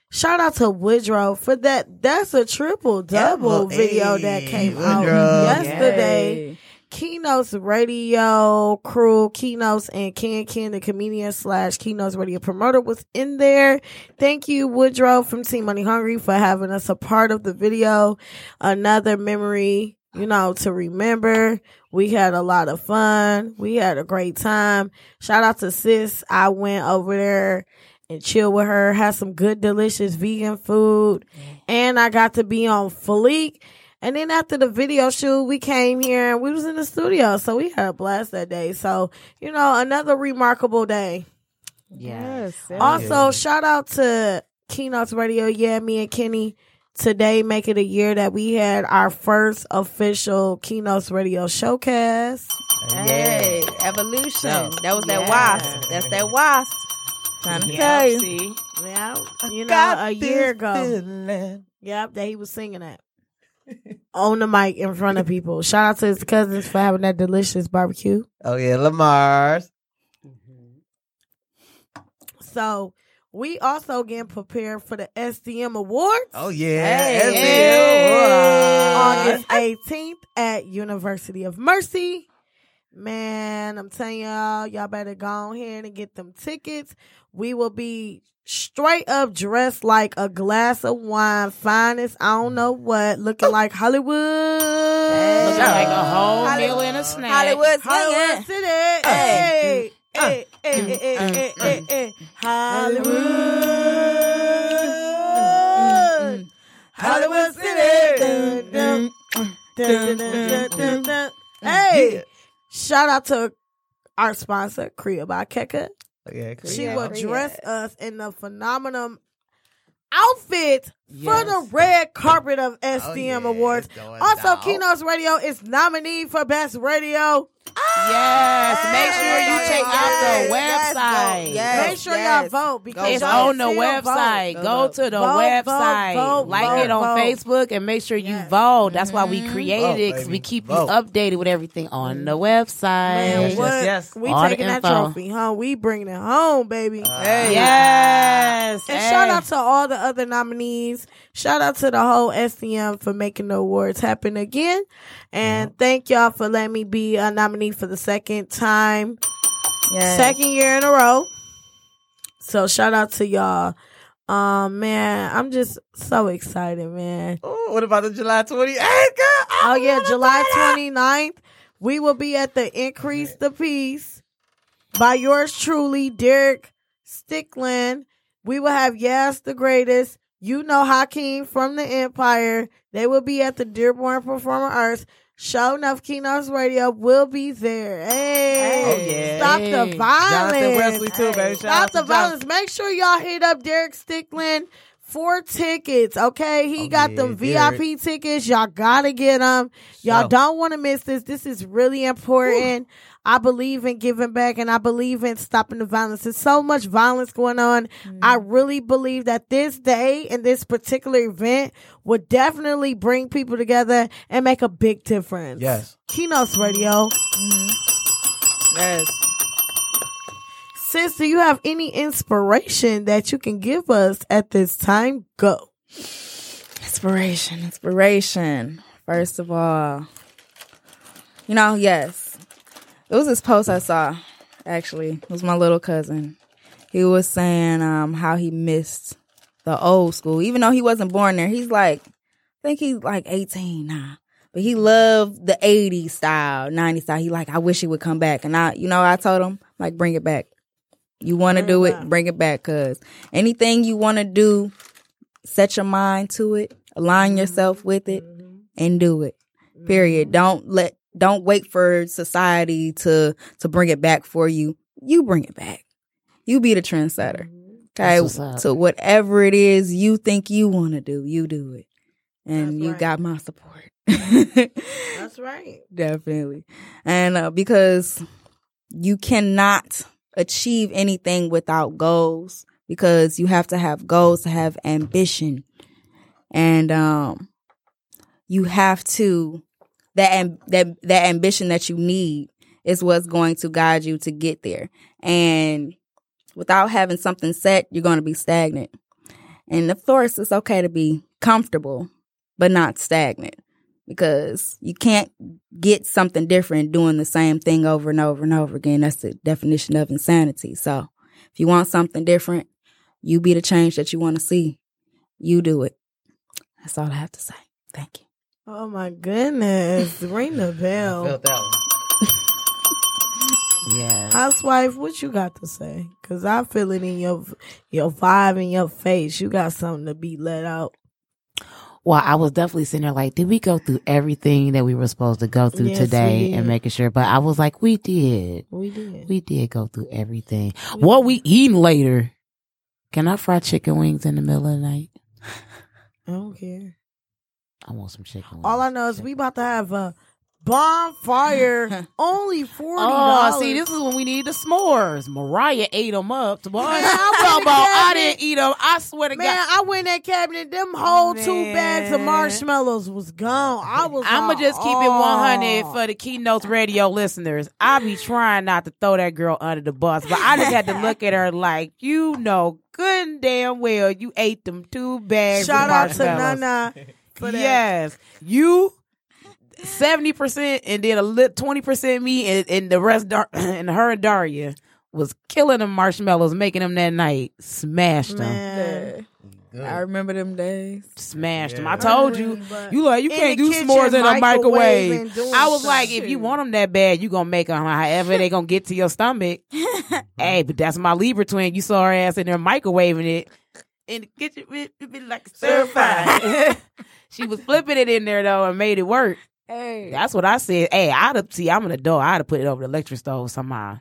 shout out to Woodrow for that. That's a triple double video that came Woodrow. out yesterday. Yay. Keynotes Radio crew, Keynotes and Can Can, the comedian slash Keynotes Radio promoter was in there. Thank you, Woodrow from Team Money Hungry for having us a part of the video. Another memory, you know, to remember. We had a lot of fun. We had a great time. Shout out to sis. I went over there and chill with her, had some good, delicious vegan food, mm. and I got to be on Fleek and then after the video shoot, we came here and we was in the studio. So we had a blast that day. So, you know, another remarkable day. Yes. Also, shout out to Keynotes Radio. Yeah, me and Kenny today make it a year that we had our first official Keynotes Radio showcase. Hey, evolution. No. That was that wasp. That's that wasp. Trying to tell you. Yeah, you know, a year ago. feeling. Yep, that he was singing that on the mic in front of people. Shout out to his cousins for having that delicious barbecue. Oh yeah, Lamar's. Mm-hmm. So we also getting prepared for the SDM Awards. Oh yeah, Hey. SDM. August 18th at University of Mercy. Man, I'm telling y'all, y'all better go on here and get them tickets. We will be straight up dressed like a glass of wine, finest, I don't know what, looking like Hollywood. Looking like a whole meal and a snack. Hollywood Hollywood. City. Hey, hey, hey, hey, hey, hey, hey, hey. Hollywood. Hollywood City. Hey, shout out to our sponsor, Kriya by Keka. Yeah, She Kriya. will dress us in the phenomenal outfit for the red carpet of SDM Awards. Also, Keynotes Radio is nominated for Best Radio. Yes, make sure you check out the website. yes, Make sure y'all vote because it's on the website. vote. Go to the Vote, vote, website, vote, like vote, it on vote. Facebook, and make sure you vote. That's why we created Vote, it because we keep Vote. you updated with everything on the website. Man, what? yes. We All taking that info. trophy, huh? We bringing it home, baby. Hey. Yes, And hey. shout out to all the other nominees. Shout out to the whole SDM for making the awards happen again. And thank y'all for letting me be a nominee for the second time, Yes. second year in a row. So shout out to y'all. Um, man, I'm just so excited, man. Ooh, what about the July 28th, girl? Oh yeah, July 29th. We will be at the Increase the Peace by yours truly, Derek Stickland. We will have Yes the Greatest. You know Hakeem from the Empire. They will be at the Dearborn Performing Arts. Show enough Keynotes Radio will be there. Hey, Oh, yeah. stop the violence. Jonathan Wesley too, baby. Shout Stop the violence. Make sure y'all hit up Derek Stickland for tickets. Okay, he Oh, got yeah, them Derek. VIP tickets. Y'all gotta get them. Y'all So. don't want to miss this. This is really important. I believe in giving back and I believe in stopping the violence. There's so much violence going on. I mm. really believe that this day and this particular event would definitely bring people together and make a big difference. Yes. Keynotes Radio. Mm-hmm. Yes. Sis, do you have any inspiration that you can give us at this time? Go. Inspiration, inspiration. First of all, you know, yes. It was this post I saw, actually. It was my little cousin. He was saying um, how he missed the old school. Even though he wasn't born there, he's like, I think he's like 18 now. But he loved the 80s style, 90s style. He like, I wish he would come back. And I, you know, I told him, like, bring it back. You want to do it back. bring it back. Cause anything you want to do, set your mind to it, align mm-hmm. yourself with it, mm-hmm. and do it. Period. Mm-hmm. Don't let don't wait for society to to bring it back for you. You bring it back. You be the trendsetter. Okay. That's what's up. So whatever it is you think you want to do, you do it. And That's you right. got my support. That's right. Definitely. And uh, because you cannot achieve anything without goals because you have to have goals to have ambition. And um you have to that that that ambition that you need is what's going to guide you to get there. And without having something set, you're going to be stagnant. And of course, it's okay to be comfortable, but not stagnant because you can't get something different doing the same thing over and over and over again. That's the definition of insanity. So if you want something different, you be the change that you want to see. You do it. That's all I have to say. Thank you. Oh my goodness. Ring the bell. Felt that one. Yeah. Housewife, what you got to say? Cause I feel it in your your vibe in your face. You got something to be let out. Well, I was definitely sitting there like, did we go through everything that we were supposed to go through Yes, today and making sure? But I was like, we did. We did. We did go through everything. What we eating later? Can I fry chicken wings in the middle of the night? I don't care. I want some chicken wings. All I know is we about to have a bonfire. Only forty. Oh, dollars. see, this is when we need the s'mores. Mariah ate them up. Boy, Man, I I'm talking about I didn't eat them. I swear to Man, God. Man, I went in that cabinet. Them whole two bags of marshmallows was gone. I was. I'ma just keep it oh. 100 for the keynotes radio listeners. I be trying not to throw that girl under the bus, but I just had to look at her like, you know, good and damn well you ate them two bags. Shout of out to. Nana for that. Yes, you seventy percent, and then a lit twenty percent me, and, and the rest, Dar- and her and Daria was killing them marshmallows, making them that night. Smashed them. Man. I remember them days. Smashed them. I told you, you like you in can't do kitchen, s'mores in a microwave microwave. and doing I was stuff. like, if you want them that bad, you gonna make them. However, they gonna get to your stomach. hey, but that's my Libra twin. You saw her ass in there microwaving it in the kitchen. It, it be like stir fry. she was flipping it in there though and made it work. Hey, That's what I said. Hey, I'd have see. I'm an adult. I'd have put it over the electric stove somehow.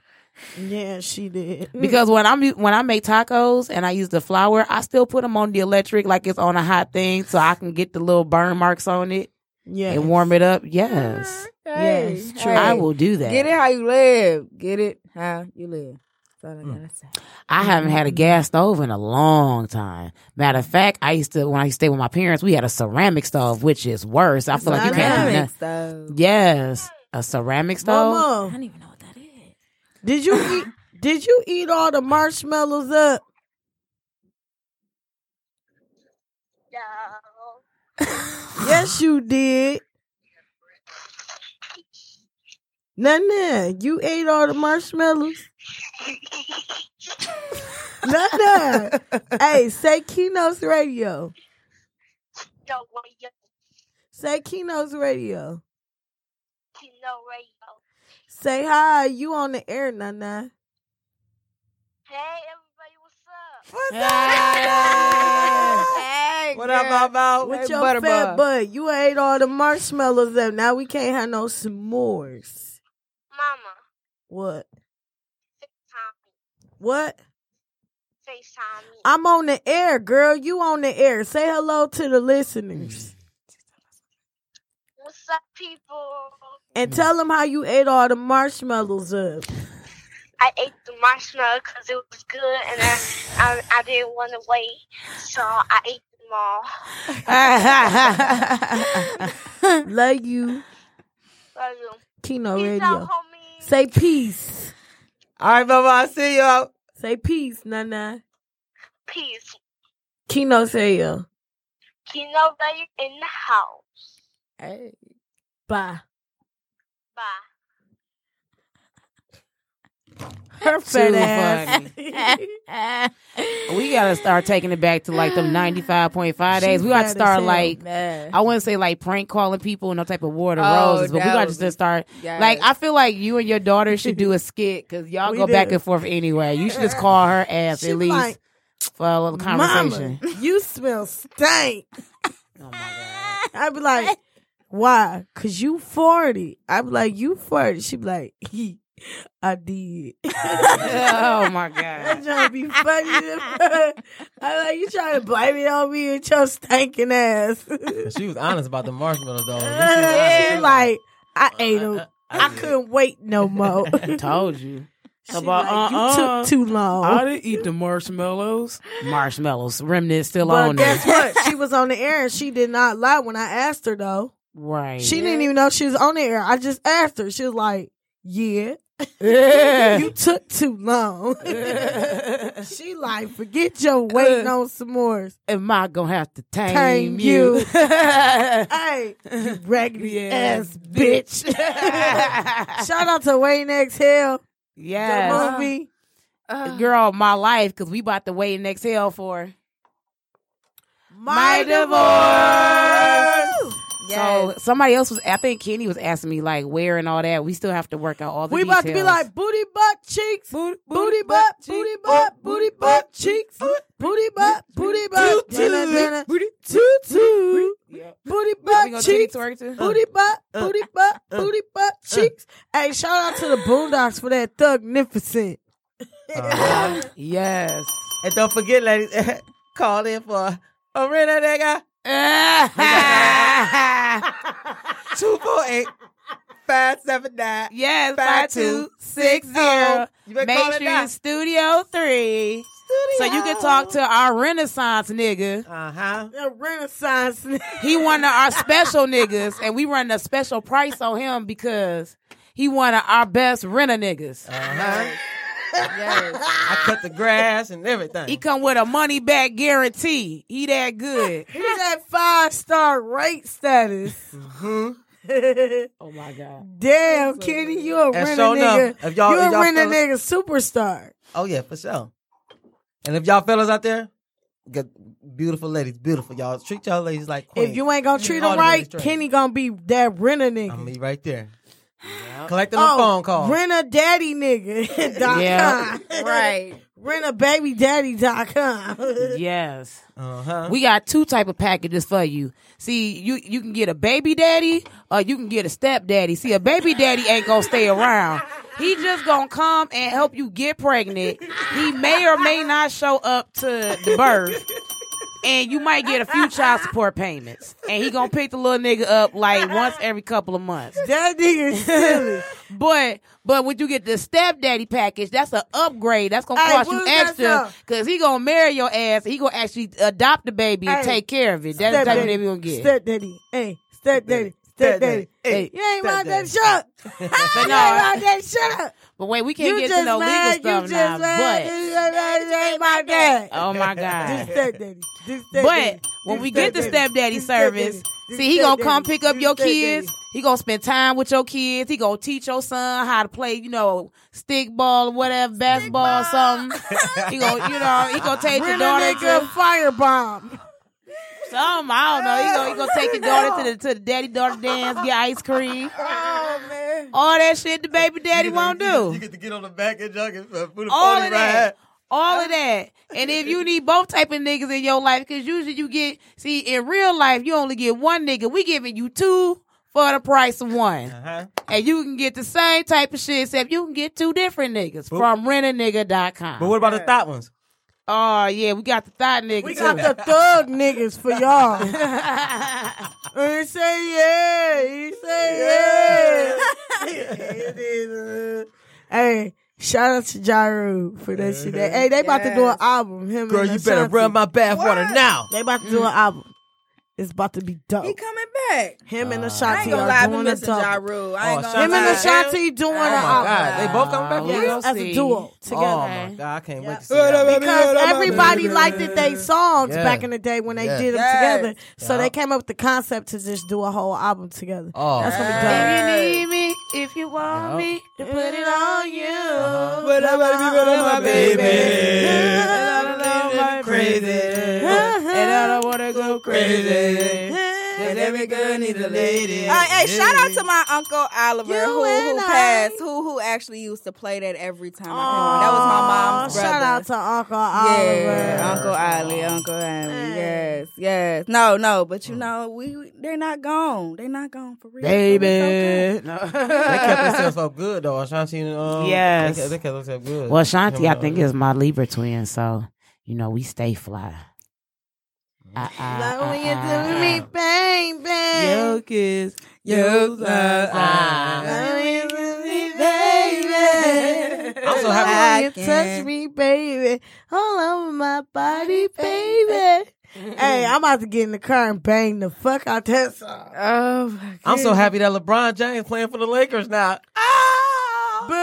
Yeah, she did. Because when I'm when I make tacos and I use the flour, I still put them on the electric like it's on a hot thing, so I can get the little burn marks on it yeah, and warm it up. Yes, hey, Yes, true. I will do that. Get it how you live. Get it how you live. That's all I mm. gotta say. I haven't had a mm-hmm. gas stove in a long time. Matter of fact, I used to when I used to stay with my parents, we had a ceramic stove, which is worse. I feel like you can't do Ceramic that. stove. Yes, a ceramic stove. I Mama, don't even know what that is. did you eat? Did you eat all the marshmallows up? Yes, you did. Nana, you ate all the marshmallows. Nana, hey, say Keynotes Radio. Yo, what yo, Say Keynotes Radio. Kino Radio. Say hi. You on the air, Nana. Hey, everybody, what's up? What's Hey, What up, Bobo? With Hey, your Butterball. fat butt, you ate all the marshmallows up. Now we can't have no s'mores. Mama, What? What? FaceTime me. I'm on the air, girl. You on the air. Say hello to the listeners What's up, people? and tell them how you ate all the marshmallows up. I ate the marshmallow because it was good and I, I, I didn't want to wait. So I ate them all. Love you, Love you. Kino Peace Radio. out, homie. Say peace. All right, Bobo. I see y'all. Say peace, Nana. Peace. Kino say yo. Kino Radio in the house. Hey. Bye. Bye. Her Too fat ass. We gotta start taking it back to like them ninety five point five days. We got to start like. I wouldn't say like prank calling people, and no type of war of Oh, roses, but we got to just start. Yes. Like I feel like you and your daughter should do a skit because y'all We go back and forth anyway. You should just call her ass She at least like, for a little conversation. Mama, you smell stank. Oh my god! I'd be like, why? Cause you 40. I'd be like, you 40. She'd be like, he, I did. oh my god! That god! to be funny. I'm like, you trying to blame it on me and your stinking ass. She was honest about the marshmallows, though. Uh, she like, I uh, ate them. I couldn't wait no more. Told you. She About, like, you uh-uh. took uh, too long. I didn't eat the marshmallows. Marshmallows, remnant still but on guess there. Guess what? She was on the air and she did not lie when I asked her though. Right. She didn't even know she was on the air. I just asked her. She was like, "Yeah, Yeah. you took too long." she like, "Forget your waiting uh, on some more." Am I gonna have to tame, Tame you? you. Hey, you raggedy ass bitch! Shout out to Wayne Exhale, yes. the movie. Uh-huh. Girl, my life, because we about to wait and exhale for My, divorce. So somebody else was. I think Kenny was asking me like where and all that. We still have to work out all the details. We details. about to be like booty butt cheeks, booty, butt, booty butt, booty butt cheeks, booty butt, booty butt, dinner, dinner, toot toot, booty butt gonna titty cheeks, booty butt, booty butt, uh, uh, uh. booty butt cheeks. Hey, shout out to the Boondocks for that thugnificent. Uh-huh. yes. And don't forget, ladies, call in for a rent nigga. 248 579 Yes, five two six zero. You better Main call it Street now. Studio Three. So you can talk to our Renaissance nigga. Uh huh. The Renaissance. He one of our special niggas, and we run a special price on him because he one of our best renter niggas. Uh-huh. I cut the grass and everything. He come with a money back guarantee. He that good. He that five star rate status. Mm-hmm. oh my god. Damn, Kenny, you a And renter sure enough, nigga. if y'all- you if a y'all renter fellas- nigga superstar. Oh yeah, for sure. And if y'all fellas out there, got beautiful ladies, beautiful y'all. Treat y'all ladies like queens. If you ain't gonna treat them right. Kenny gonna be that renter nigga. I'm be right there. Collecting a oh, phone call. Renter daddy nigga. dot Yeah. com. Right. Renter baby daddy dot com. Yes. Uh-huh. We got two type of packages for you. See, you you can get a baby daddy or you can get a step daddy. See, a baby daddy ain't gonna stay around. He just gonna come and help you get pregnant. He may or may not show up to the birth. And you might get a few child support payments. And he gonna pick the little nigga up like once every couple of months. that nigga is silly. But but when you get the stepdaddy package, that's an upgrade. That's gonna Hey, cost what you is that extra song? because he gonna marry your ass. He gonna actually adopt the baby and take care of it. That's the type of nigga we gonna get. Step daddy. Hey, step daddy. Step daddy. Hey, You ain't my step daddy. Shut up. you ain't my daddy. Shut up. But wait, we can't You get to no mad. legal stuff now. just mad. But You just mad. You ain't my dad. oh my god. Daddy. But daddy. when we get the stepdaddy. service, see, he gonna come pick up your kids. He gonna spend time with your kids. He gonna teach your son how to play, you know, stick ball or whatever, basketball or something. he gonna, you know, he gonna take your a daughter to firebomb. Something. I don't know. You gonna, he gonna take your daughter to the to the daddy daughter dance, get ice cream, Oh man. all that shit the baby daddy won't do. You get to get on the back and jug and put a all of ride. that. All of that. And if you need both type of niggas in your life, because usually you get, see, in real life, you only get one nigga. We giving you two for the price of one. Uh-huh. And you can get the same type of shit, except you can get two different niggas from rentanigga.com. But what about the thought ones? Oh, yeah, we got the thought niggas. We too. got the thug niggas for y'all. he say yeah. He say yeah. Uh, hey, shout out to Ja Rule for that shit. Hey, they about to do an album. Him Girl, and you better Ashanti. run my bath water now. They about to do an mm. album. It's about to be dope. He coming back. Him and I Ashanti ain't gonna are lie, doing a missing double. Ja Rule. I ain't Oh, gonna Him and lie. Ashanti doing Oh an my album. God, they both coming back. we Yes, gonna as a duo together. Oh my God, I can't wait to see that. because everybody liked it they songs Yeah. back in the day when they Yeah. did them Yes. together. So Yeah. they came up with the concept to just do a whole album together. Oh, That's gonna be dope. If you need me, if you want Yep. me to put it on you. Uh-huh. But I wanna be with my baby. And I love Crazy. And I don't wanna go crazy. And every girl need a lady. Hey, hey, shout out to my uncle Oliver You who and who I. passed, who who actually used to play that every time I came home. That was my mom's Aw, brother. Shout out to Uncle Oliver. Yeah, Uncle Ali, Uncle Ali. Yes, yes. No, no, but you know, we we- they're not gone. They're not gone for real. Baby. No. They kept themselves up good though. Ashanti and um, Yes. they kept, they kept themselves good. Well, Shanti, I think uh, is my Libra twin, so you know we stay fly. Uh, uh, Like when uh, you're uh, me, bang, bang. Yo kiss, Yo, yo uh, uh, Like when you do me, baby. I'm so happy. When you touch me, baby. All over my body, baby. hey, I'm about to get in the car and bang the fuck out that song. Oh, my I'm so happy that LeBron James playing for the Lakers now. Boo! I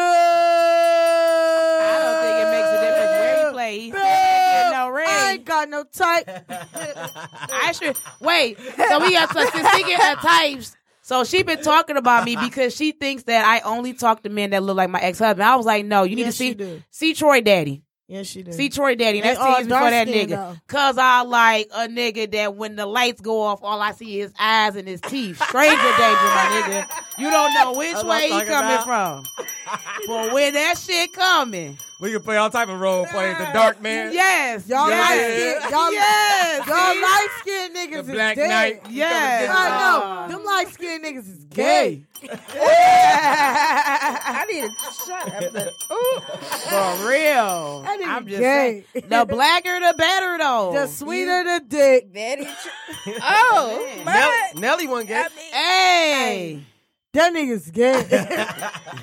don't think it makes a difference where he plays. He's still ain't getting no ring. I ain't got no type. I should wait. So we got to speaking of types. So she been talking about me because she thinks that I only talk to men that look like my ex husband. I was like, no, you need Yes, to see do. see Troy Daddy. Yes, she did. See Troy Daddy, and that's all before that nigga. though. Cause I like a nigga that when the lights go off, all I see is eyes and his teeth. Stranger danger, my nigga. You don't know which way he coming from. but when that shit coming, We can play all type of role plays. The dark man. yes, Y'all yes, light skinned, y'all, yes, y'all light skinned niggas The Black is dead. Knight. Yes. I some- know them light skinned niggas is gay. I need a shot after. Ooh. For real. That nigga I'm just gay. saying. The blacker the better though. The sweeter the dick. Very tr- oh, oh Nell- but Nelly one get. Hey. That nigga's gay.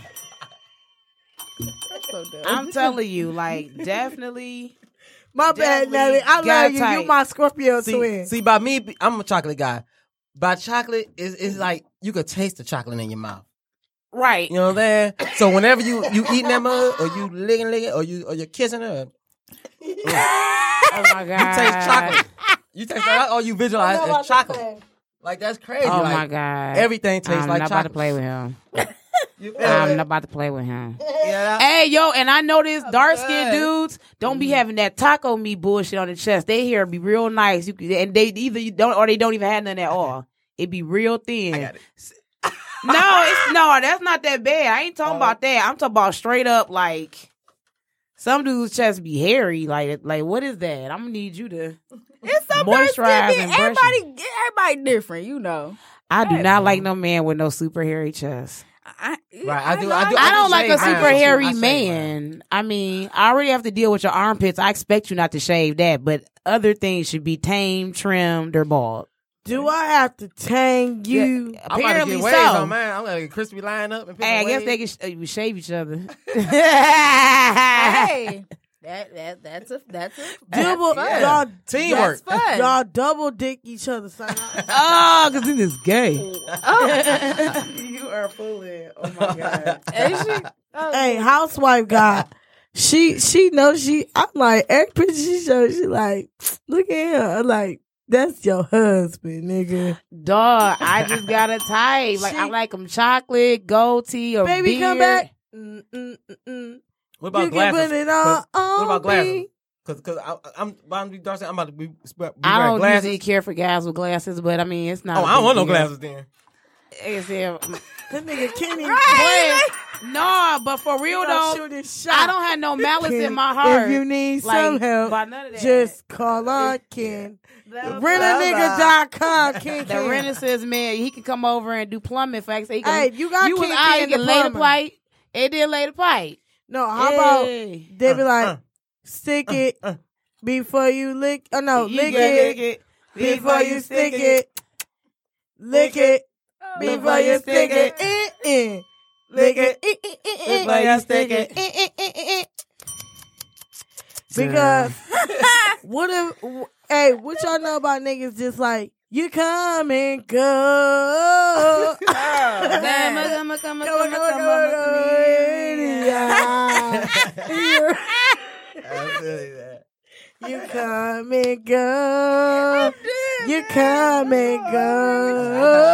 so dumb. I'm telling you, like, definitely. My bad, Definitely Nelly. I love you. tight. You my Scorpio See, twin. see, by me, I'm a chocolate guy. By chocolate, is is like you could taste the chocolate in your mouth. Right. You know what I'm saying? So whenever you you eating that mug, or you licking licking, or you or you're kissing her, Oh my god. you taste chocolate. You taste that, or you visualize I as chocolate. Like that's crazy. Oh like, my god. Everything tastes I'm like not chocolate. about to play with him. You feel I'm me? not about to play with him. Yeah, Hey yo, and I know this dark skinned dudes don't Mm-hmm. be having that taco meat bullshit on the chest. They here be real nice. You can, and they either you don't or they don't even have none at all. It be real thin. got it. no, it's no, that's not that bad. I ain't Oh. talking about that. I'm talking about straight up like some dudes' chest be hairy. Like like what is that? I'm gonna need you to. it's some Moisturize Moisturize and brush everybody, everybody different, you know. I do not like no man with no super hairy chest. I, Right, I do, I do. I, don't shave like a super too. I hairy shave man. I mean, I already have to deal with your armpits. I expect you not to shave that, but other things should be tamed, trimmed, or bald. Do I have to tang you? I'm about to Apparently get waves so. on man. I'm gonna get crispy line up and pick Hey, I a guess wave. they can sh- uh, we shave each other. hey, that that that's a that's a Double, that's fun. y'all, Teamwork. That's fun. y'all double dick each other. Son. oh, because it is gay. Oh. you are fooling. Oh my god. Is she? Oh, hey, housewife guy. She she knows she. I'm like every picture she shows. She like look at her. I'm like that's your husband, nigga. Dog, I just got a type. Like I like them chocolate, gold tea, or Baby, come back. Mm, mm, mm, mm. What about You can glasses? put it on. 'Cause- what about glasses? me. Because because I'm about to be dark. I'm about to be, be I don't glasses. usually care for guys with glasses, but I mean, it's not. oh, a I don't big want no glasses then. It's, yeah, That nigga Kenny. no, but for real though, shoot his shot. I don't have no malice Ken, in my heart. If you need Like, some help, by none of that. just call on Ken. The- Rentanigga.com. Ken The Ken. Renaissance man, he can come over and do plumbing facts. He Hey, you got you was Ken out, he Ken can the lay the plumber. pipe. It did lay the pipe. No, how about they be Uh, like, uh, stick it before you lick. Oh no, You lick it, lick it before you stick it. Lick it before you stick it. Eh. Lick it. Before you stick it. Because what if? Hey, what y'all know about niggas? Just like you come and go. Come come come come Come come come come. You come and go. You come and go.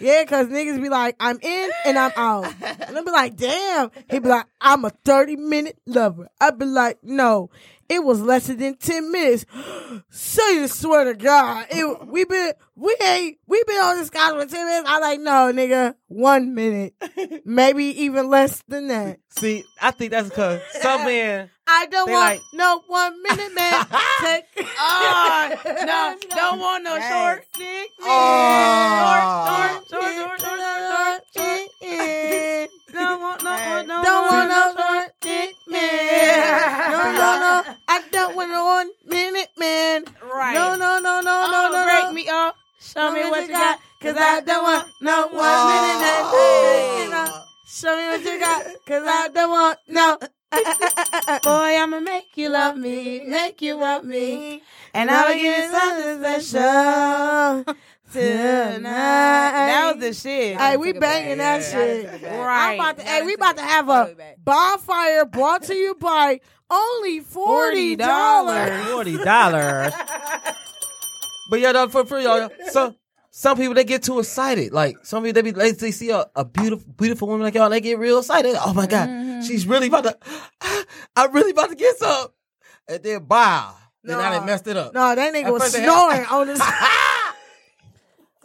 Yeah, cause niggas be like, I'm in and I'm out. And I be like, damn. He be like, I'm a 30 minute lover. I be like, no, it was less than 10 minutes. so you swear to God, it, we been, we ain't, we been on this guy for 10 minutes. I like, no, nigga, one minute. Maybe even less than that. See, I think that's because some men. I don't want like- no one minute, man. Take Oh, no, don't want no Yes. short dick. Oh. Short, short, short, short, short, short, short. Don't want no, no, Don't want no short dick man. No, no, no. I don't want no one minute man. Right. No, no, no, no, Oh, no, no. break me up. Oh. Show me what you got. Cause I don't want no one minute man. Show me what you got. Cause I don't want no. Boy, I'ma make you love me, make you want me, and I'ma give you something special tonight. That was the shit. Hey, we banging that Yeah. shit. Right. I'm about to, hey, we about to have a bonfire brought to you by only forty dollars. Forty dollars. but yeah, though, for free, y'all, so some people they get too excited. Like some people they be they, they see a, a beautiful beautiful woman like y'all, they get real excited. Oh my god, mm-hmm. She's really about to. I'm really about to get some, and then wow, then I No. done messed it up. No, that nigga At was first they had- snoring on his.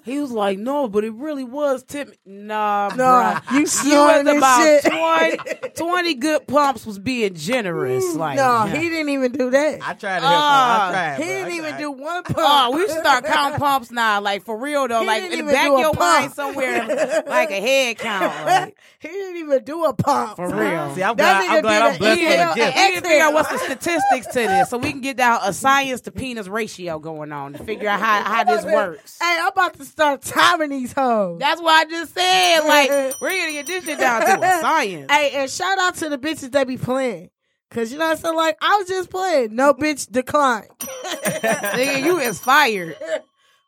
He was like, no, but it really was Tim. Nah, No, bruh. you you snoring was this about shit. 20, 20 good pumps was being generous. Mm, like, no, yeah. he didn't even do that. I tried to help her. I uh, tried. He bro. didn't I even tried. do one uh, pump. Oh, we should start counting pumps now, like for real though, He like didn't in the back do of a your mind pump. somewhere, like a head count. Like, he didn't even do a pump. For real. See, I'm That glad. I'm glad I'm blessed with a gift. we need to figure out what's the statistics to this, so we can get down a science to penis ratio going on to figure out how, how this works. Hey, I'm about to start timing these hoes. That's what I just said. Like, we're gonna get this shit down to a science. Hey, and shout out to the bitches that be playing. Cause you know what I'm saying? Like, I was just playing. No bitch decline. Nigga, you is fired.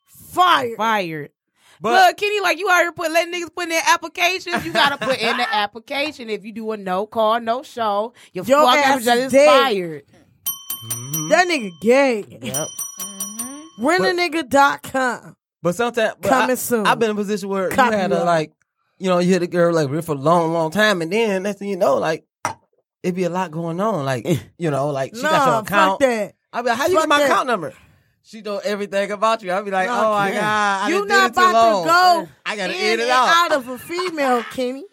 Fired. Fired. But- Look, Kenny, like you out here put letting niggas put in their applications. You gotta put in the application. If you do a no call, no show, your Your fuck ass ass is is dead. fired. That nigga gay. Yep. Rentanigga.com. But sometimes but Coming I, soon. I've been in a position where you had to like, you know, you hit a girl like for a long, long time, and then next thing you know, like it'd be a lot going on. Like, eh. you know, like she got your account. fuck that. I'd be like, how you Fuck get my that. account number? She know everything about you. I'd be like, Nah, oh my god, I you done not did it too about to go I gotta in edit and out. out of a female, Kenny.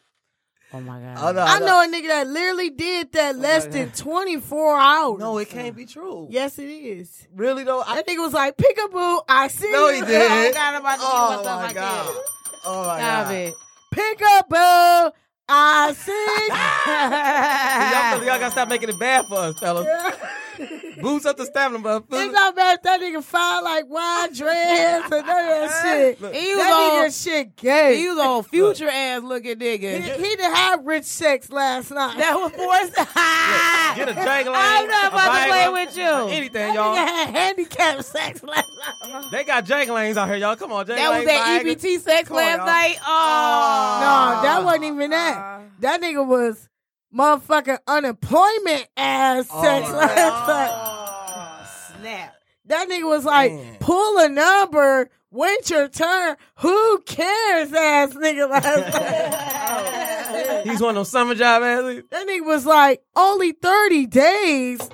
Oh my god. Oh, no, I no. know a nigga that literally did that oh, less than 24 hours. No, it can't be true. Yes, it is. Really though? I, That nigga was like, peekaboo, I see no, you. he did. Oh, God, I'm about to oh myself my like god. that. Oh my Stop god. it. Peekaboo, I see y'all, you. y'all gotta stop making it bad for us, fellas. Boost up the stamina, but It's not bad that nigga found like wide dreads and that shit. Look. He was that on- nigga shit gay. He was on future ass looking nigga. He, he didn't have rich sex last night. that was forced. get a jangle. I'm not about to play with you. Anything, Nigga y'all. had handicap sex last night. They got jangle lanes out here, y'all. Come on, jangle That was that EBT sex Come last night. Oh No, that wasn't even that. That nigga was motherfucking unemployment ass sex last night. snap. That nigga was like, Man. pull a number, wait your turn. Who cares, ass nigga last night. He's one of those summer job athletes. That nigga was like, only 30 days.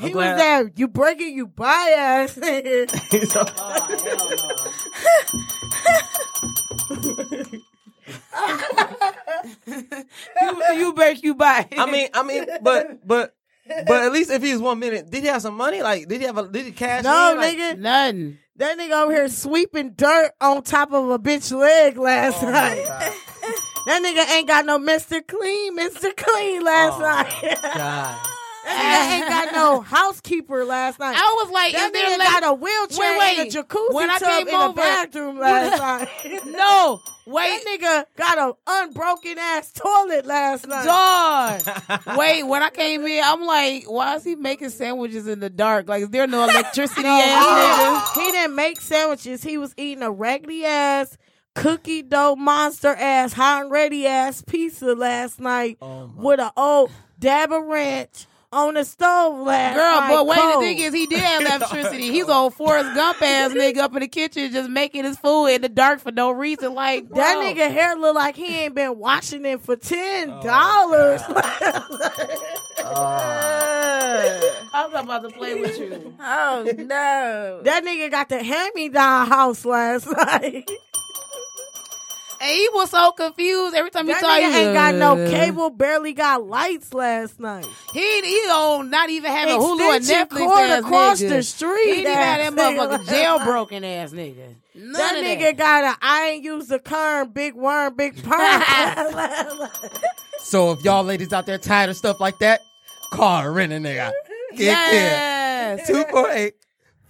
he was there. You break it, you buy ass nigga. You, you bet you buy. I mean, I mean, but but but at least if he was one minute, did he have some money? Like, did he have a did he cash? No, in? Like, nigga. nothing. That nigga over here sweeping dirt on top of a bitch leg last Oh, night. That nigga ain't got no Mr. Clean, Mr. Clean last Oh, night. God. Nigga ain't got no housekeeper last night. I was like, that nigga like- got a wheelchair Wait, wait. and a jacuzzi When I tub came in over- the bathroom last night. No, wait, That nigga got a unbroken ass toilet last night. dog. Wait, when I came in, I'm like, why is he making sandwiches in the dark? Like, is there no electricity ass nigga? He didn't make sandwiches. He was eating a raggedy ass, cookie dough monster ass, hot and ready ass pizza last night Oh with an old dab of ranch on the stove last Girl, night. but wait, the thing is, he did have electricity. He's on Forrest Gump ass nigga up in the kitchen just making his food in the dark for no reason. Like, bro. that nigga hair look like he ain't been washing it for ten oh, dollars. I'm about to play with you. Oh no. that nigga got the hand me down house last night. And he was so confused every time he That saw you. nigga ain't got no cable, barely got lights last night. He he don't not even have a Hulu and Extension Netflix cord ass across nigga. the street. He didn't even have ass that nigga motherfucking jailbroken ass nigga. None That of nigga that. got a I ain't use the current big worm, big perm. So if y'all ladies out there tired of stuff like that, call a renting nigga. Get Yes. in. 248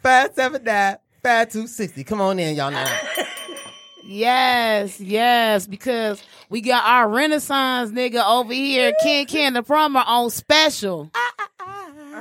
579 5260. Come on in, y'all now. Yes, yes, because we got our Renaissance nigga over here, Ken Ken the Plumber, on special.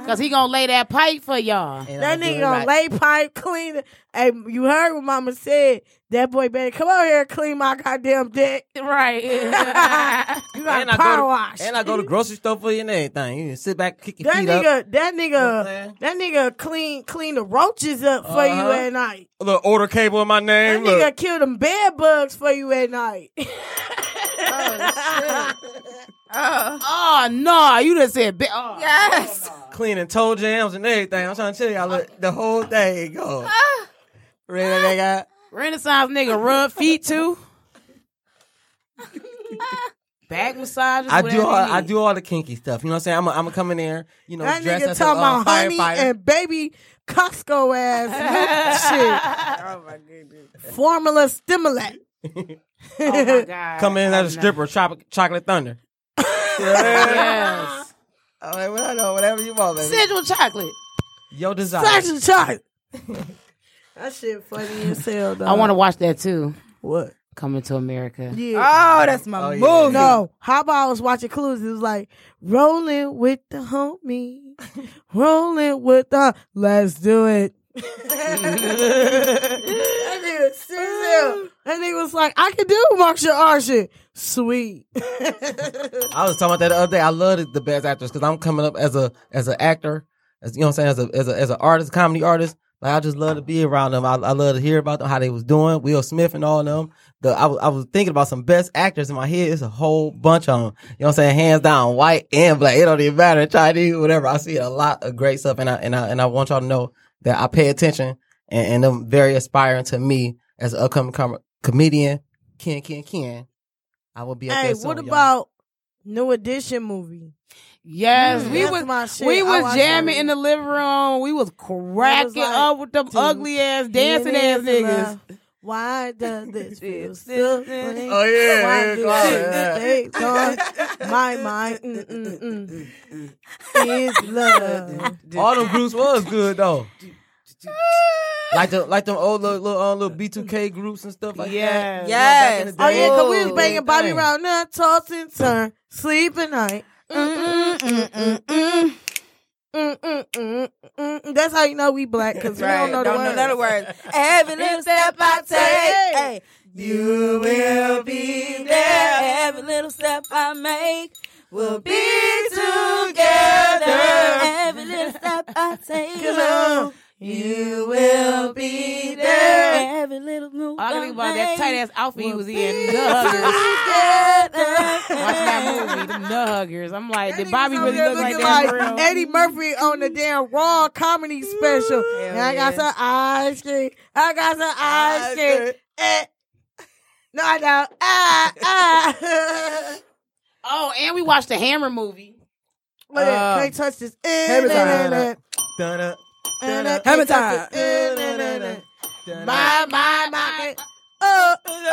Cause he gonna lay that pipe for y'all. And That nigga gonna lay pipe, clean it. Hey, you heard what mama said. That boy better come over here and clean my goddamn dick. Right. you got and I power go wash. and I go to grocery store for you and everything. You can sit back, kick your That feet nigga, up. that nigga, that nigga clean clean the roaches up for you Uh-huh. at night. The order cable in my name. That name. nigga kill them bed bugs for you at night. Oh Uh. Ah, no, you just said bi- oh. Ah. Yes. Cleaning toe jams and everything. I'm trying to tell y'all look, the whole thing go. Uh. Really, nigga? Renaissance nigga rub feet too. Back massages. I do all I do all the kinky stuff. You know what I'm saying? I'm I'm gonna come in there, you know, that dressed nigga as a talking uh, about honey firefighter. and baby Costco ass shit. Oh my goodness. Formula stimulant. Oh my god. come in as a stripper, chocolate, chocolate thunder. Yes. I'm like, know whatever you want, baby. Central chocolate. Your desire. Such a chocolate. that shit funny as hell, though. I want to watch that too. What? Coming to America. Yeah. Oh, that's my Oh, movie. yeah. No, how about I was watching Clues? It was like rolling with the homie, rolling with the. Let's do it. That nigga serious. That nigga was like, I can do martial arts shit. Sweet. I was talking about that the other day. I love the, the best actors because I'm coming up as a as an actor, as you know what I'm saying, as a as a as an artist, comedy artist. Like I just love to be around them. I, I love to hear about them, how they was doing. Will Smith and all of them. The I was I was thinking about some best actors in my head. It's a whole bunch of them. You know what I'm saying? Hands down, white and black. It don't even matter. Chinese, whatever. I see a lot of great stuff, and I and I and I want y'all to know that I pay attention and, and them very aspiring to me as an upcoming com- comedian. Ken, Ken, Ken. I will be. Up hey, there soon, what y'all. about New Edition movie? Yes, mm, we was my shit. we was jamming in the living room. We was cracking like, up with them ugly ass dancing ass niggas. love. Why does this feel so funny? Oh, yeah, Why yeah, do Clara, things yeah. stay on my mind? Mm, mm, mm. Is love. All them groups was good though. like the like them old little little, uh, little B2K groups and stuff like Yes. that. Yes. Oh yeah, cause we was Oh, banging Bobby thing. around now, toss and turn, sleep at night. Mm, mm, mm, mm, mm. Mm. That's how you know we black, cause we don't know the Don't words. know none of the words. Every little step I take, hey, you will be there. Every little step I make will be together. Every little step I take. You will be there. Every little move I can think about that tight ass outfit he was in. The will huggers. be that movie, them the huggers. I'm like, did Bobby really look like that? for real? Eddie Murphy on the damn Raw comedy special. and I got some ice cream. I got some ice cream. Eh. No, I don't. Ah, ah. Oh, and we watched the Hammer movie. Look at Uh, can't touch this. Eh, Hammer time. Eh. Eh. My, my, my. Oh, oh, oh,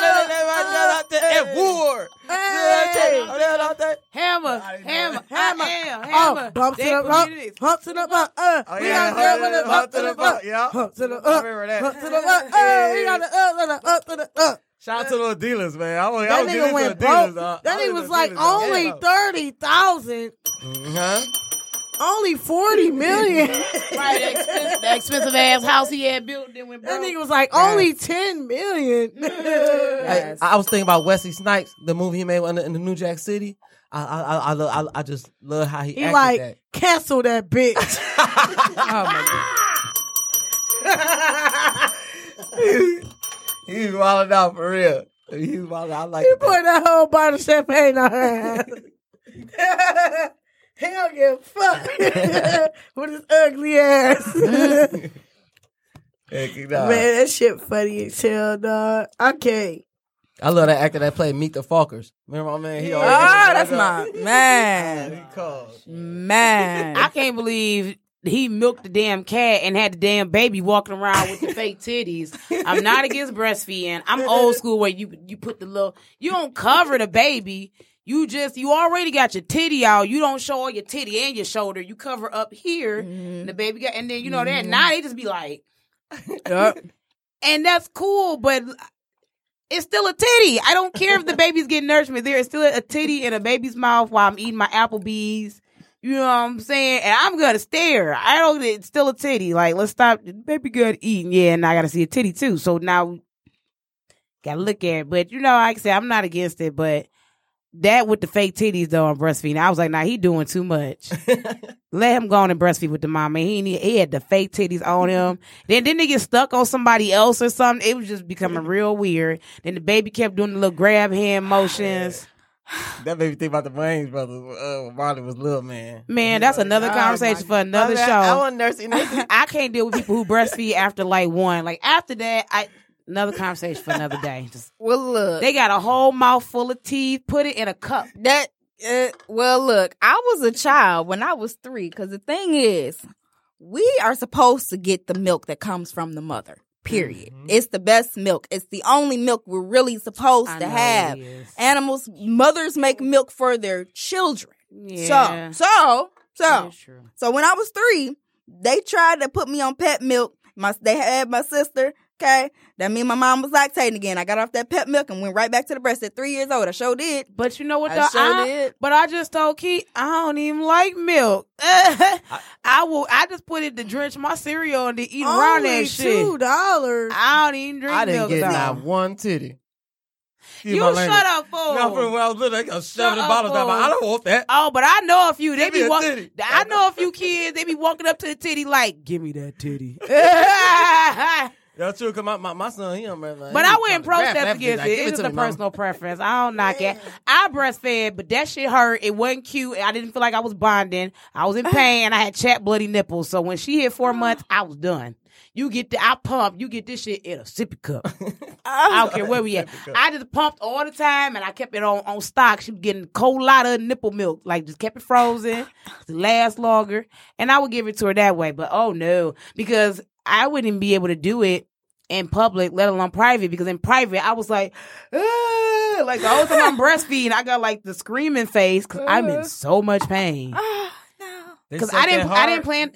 oh, oh, At war. Hammer, hammer, hammer, Oh, hammer. bump to They the put bump, me this. hump to the bump. Uh, Oh, we got the up with the hump hump to the bump. Hump to the I up, hump to the up. Oh, we got the up with the up to the up. Shout out to little dealers, man. I was, I That was nigga went dealers. broke. uh, That I nigga was like dealers, only thirty thousand, Huh? Only forty million. Right, that expensive, that expensive ass house he had built. Then went That nigga was like only ten million. Hey, I, I was thinking about Wesley Snipes, the movie he made in the, in the New Jack City. I I I I, love, I, I just love how he, He acted like that. cancel that bitch. oh my god. He was wilding out for real. He was wilding out. I like He that. put that whole bottle of champagne on her ass. He don't give a fuck with his ugly ass. Heck, he. Man, that shit funny as hell, dog. I can't. I love that actor that played Meet the Fockers. Remember my man? He Oh, always ah, get that's the my He man. Man. I can't believe he milked the damn cat and had the damn baby walking around with the fake titties. I'm not against breastfeeding. I'm old school where you you put the little you don't cover the baby. You just you already got your titty out. You don't show all your titty and your shoulder. You cover up here. Mm-hmm. The baby got and then you know that mm-hmm. now they just be like and that's cool, but it's still a titty. I don't care if the baby's getting nourishment. There is still a titty in a baby's mouth while I'm eating my Applebee's You know what I'm saying? And I'm gonna stare. I don't. It's still a titty. Like let's stop. Baby good eating. Yeah, and I gotta see a titty too. So now gotta look at it. But you know, like I said, I'm not against it. But that with the fake titties though on breastfeeding, I was like, nah, he doing too much. Let him go on and breastfeed with the mama. He need, he had the fake titties on him. Then didn't they get stuck on somebody else or something? It was just becoming real weird. Then the baby kept doing the little grab hand motions. That made me think about the Wayans brothers. Uh, Marley was little man. Man, that's another Oh, conversation for another bad. show. I nursing. I can't deal with people who breastfeed after like one. Like after that, I another conversation for another day. Just Well, look, they got a whole mouth full of teeth. Put it in a cup. that. Uh, well, look, I was a child when I was three. Because the thing is, we are supposed to get the milk that comes from the mother. Period. Mm-hmm. It's the best milk. It's the only milk we're really supposed I to have. Animals, mothers make milk for their children. Yeah. So, so, so, so when I was three, they tried to put me on pet milk. My they had my sister. Okay, that mean my mom was lactating again. I got off that pet milk and went right back to the breast at three years old. I sure did. But you know what? I though? sure I- did. But I just told Keith I don't even like milk. I will. I just put it to drench my cereal and to eat around Only that shit. two dollars. I don't even drink I didn't milk. get though. not one titty. Excuse You shut up, fool. No, for when I was little, they got seven the bottles up, down. my- I don't want that. Oh, but I know a few. They Give be a walking. titty. I know a few kids. They be walking up to the titty like, "Give me that titty." That's true. Cause my, my, my son, he don't remember. But he I was wouldn't trying to grab protest against bitch. it. Like, It's just a personal preference. I don't knock it. I breastfed, but that shit hurt. It wasn't cute. I didn't feel like I was bonding. I was in ah. pain and I had chapped bloody nipples. So when she hit four ah. months, I was done. You get the I pump. You get this shit in a sippy cup. I don't care where we at. I just pumped all the time and I kept it on on stock. She was getting a cold lot of nipple milk. Like just kept it frozen to last longer. And I would give it to her that way. But oh no, because I wouldn't be able to do it in public, let alone private. Because in private, I was like, "Ah," like the whole time I'm breastfeeding, I got like the screaming face because I'm in so much pain. They Because I didn't, I didn't plan.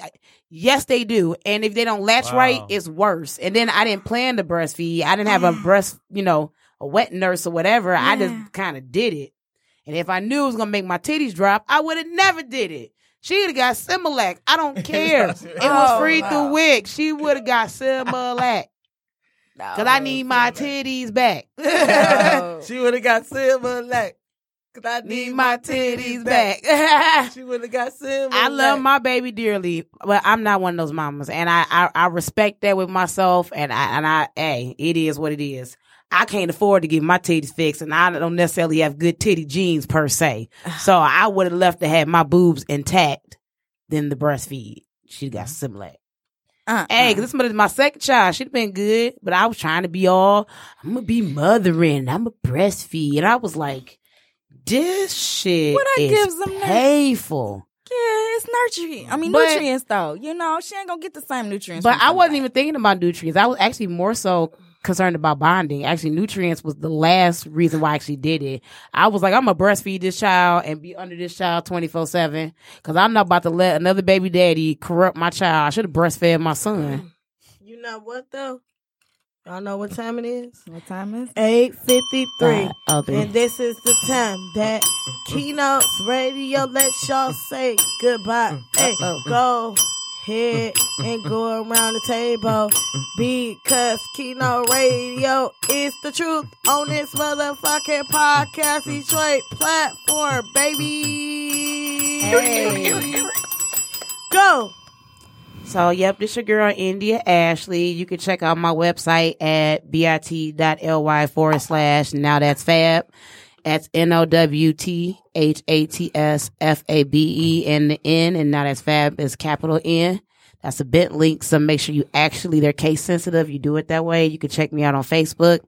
Yes, they do. And if they don't latch right, it's worse. And then I didn't plan to breastfeed. I didn't have a breast, you know, a wet nurse or whatever. I just kind of did it. And if I knew it was gonna make my titties drop, I would have never did it. She'd have got Similac. I don't care. it was Oh, free wow. through WIC. She would have got Similac. Cause I need my titties back. she would have got Similac. Cause I need my titties back. she would have got silver. I love my baby dearly, but I'm not one of those mamas, and I, I I respect that with myself, and I and I hey, it is what it is. I can't afford to get my titties fixed, and I don't necessarily have good titty genes per se. So I would have left to have my boobs intact than the breastfeed. She got Similac. Uh, Hey, this is my second child. She'd been good, but I was trying to be all, I'm gonna be mothering, I'm gonna breastfeed. And I was like, this shit What I is gives them painful. Yeah, it's nurturing. I mean, But- nutrients though. You know, she ain't gonna get the same nutrients. But I wasn't even thinking about nutrients. I was actually more so concerned about bonding. Actually, nutrients was the last reason why I actually did it. I was like, I'm gonna breastfeed this child and be under this child 24 seven because I'm not about to let another baby daddy corrupt my child. I should have breastfed my son. Mm. You know what though? Y'all know what time it is? What time is? Eight fifty three. Three. And this is the time that Keynotes Radio lets y'all say goodbye. Mm. Hey, go ahead and go around the table because Keynote Radio is the truth on this motherfucking podcast Detroit platform, baby. Hey. Go. So, yep, this your girl, India Ashley. You can check out my website at bit.ly forward slash now that's fab. That's N O W T H A T S F A B E and the N, and now that's fab as capital N. That's a bit link, so make sure you actually, they're case sensitive. You do it that way. You can check me out on Facebook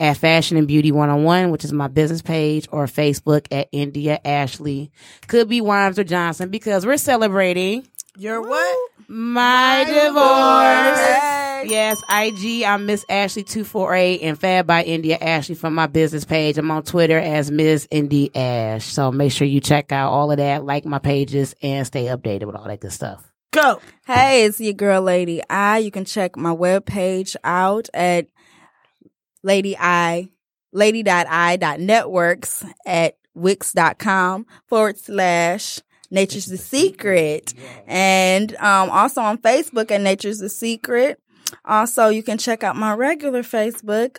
at Fashion and Beauty 101, which is my business page, or Facebook at India Ashley. Could be Wimes or Johnson because we're celebrating Your what? my, divorce. Yes, IG. I'm Miss Ashley two four eight and Fab by India Ashley from my business page. I'm on Twitter as Ms. Indy Ash. So make sure you check out all of that, like my pages, and stay updated with all that good stuff. Go. Hey, it's your girl, Lady I. You can check my webpage out at Lady I, lady.i.networks at wix.com forward slash Nature's the Secret. And um, also on Facebook at Nature's the Secret. Also, you can check out my regular Facebook,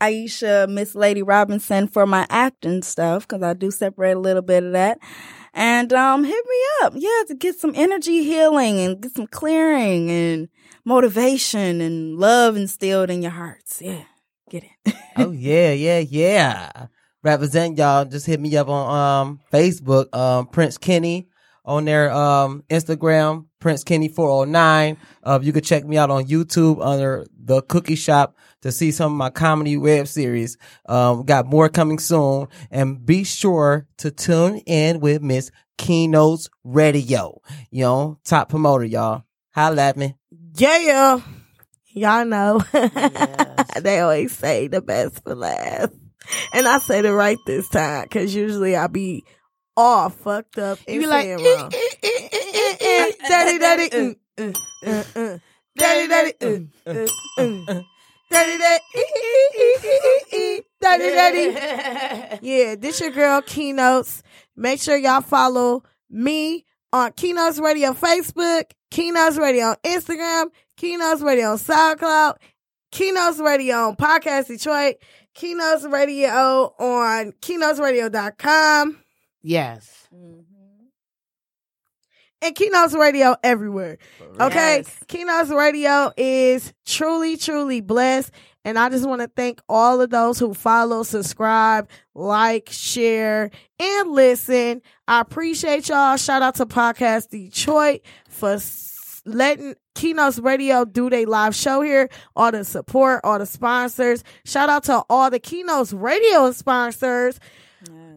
Aisha Miss Lady Robinson, for my acting stuff, because I do separate a little bit of that. And um, hit me up, yeah, to get some energy healing and get some clearing and motivation and love instilled in your hearts. Yeah, get it. oh yeah, yeah, yeah. Represent y'all. Just hit me up on um Facebook, um Prince Kenny on their um Instagram, Prince Kenny four oh nine. Uh, you can check me out on YouTube under the Cookie Shop to see some of my comedy web series. Um, got more coming soon, and be sure to tune in with Miss Keynotes Radio. You know, top promoter, y'all. Holla at me. Yeah. Y'all know. they always say the best for last. And I said it right this time because usually I be all fucked up. You be like, daddy, daddy, mm, mm, mm, mm. daddy, daddy, mm, mm, mm. daddy, daddy, daddy, daddy. Yeah, this your girl Keynotes. Make sure y'all follow me on Keynotes Radio Facebook, Keynotes Radio on Instagram, Keynotes Radio on SoundCloud, Keynotes Radio on Podcast Detroit, Keynotes Radio on keynotesradio.com, Yes. Mm-hmm. and Keynotes Radio everywhere. Okay. Keynotes Radio is truly, truly blessed. And I just want to thank all of those who follow, subscribe, like, share, and listen. I appreciate y'all. Shout out to Podcast Detroit for letting Keynotes Radio do their live show here. All the support, all the sponsors. Shout out to all the Keynotes Radio sponsors.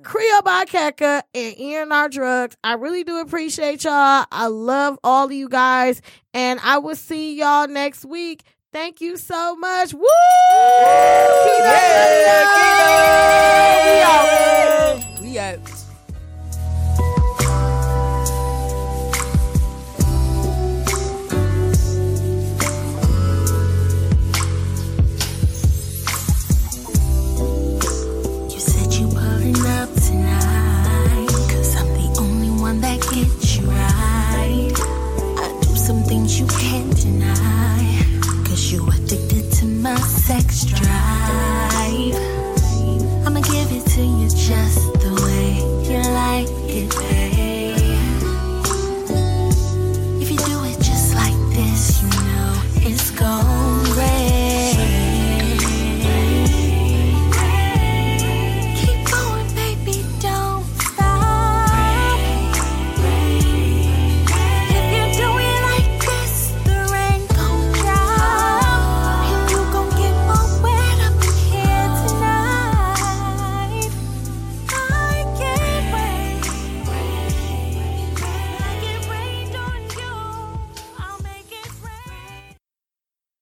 Creole by Keka and ENR Drugs. I really do appreciate y'all. I love all of you guys. And I will see y'all next week. Thank you so much. Woo! Keynotes Radio! We out. We out. things you can't deny. Cause you addicted to my sex drive. I'ma give it to you just the way you like it, babe. If you do it just like this, you know it's gold.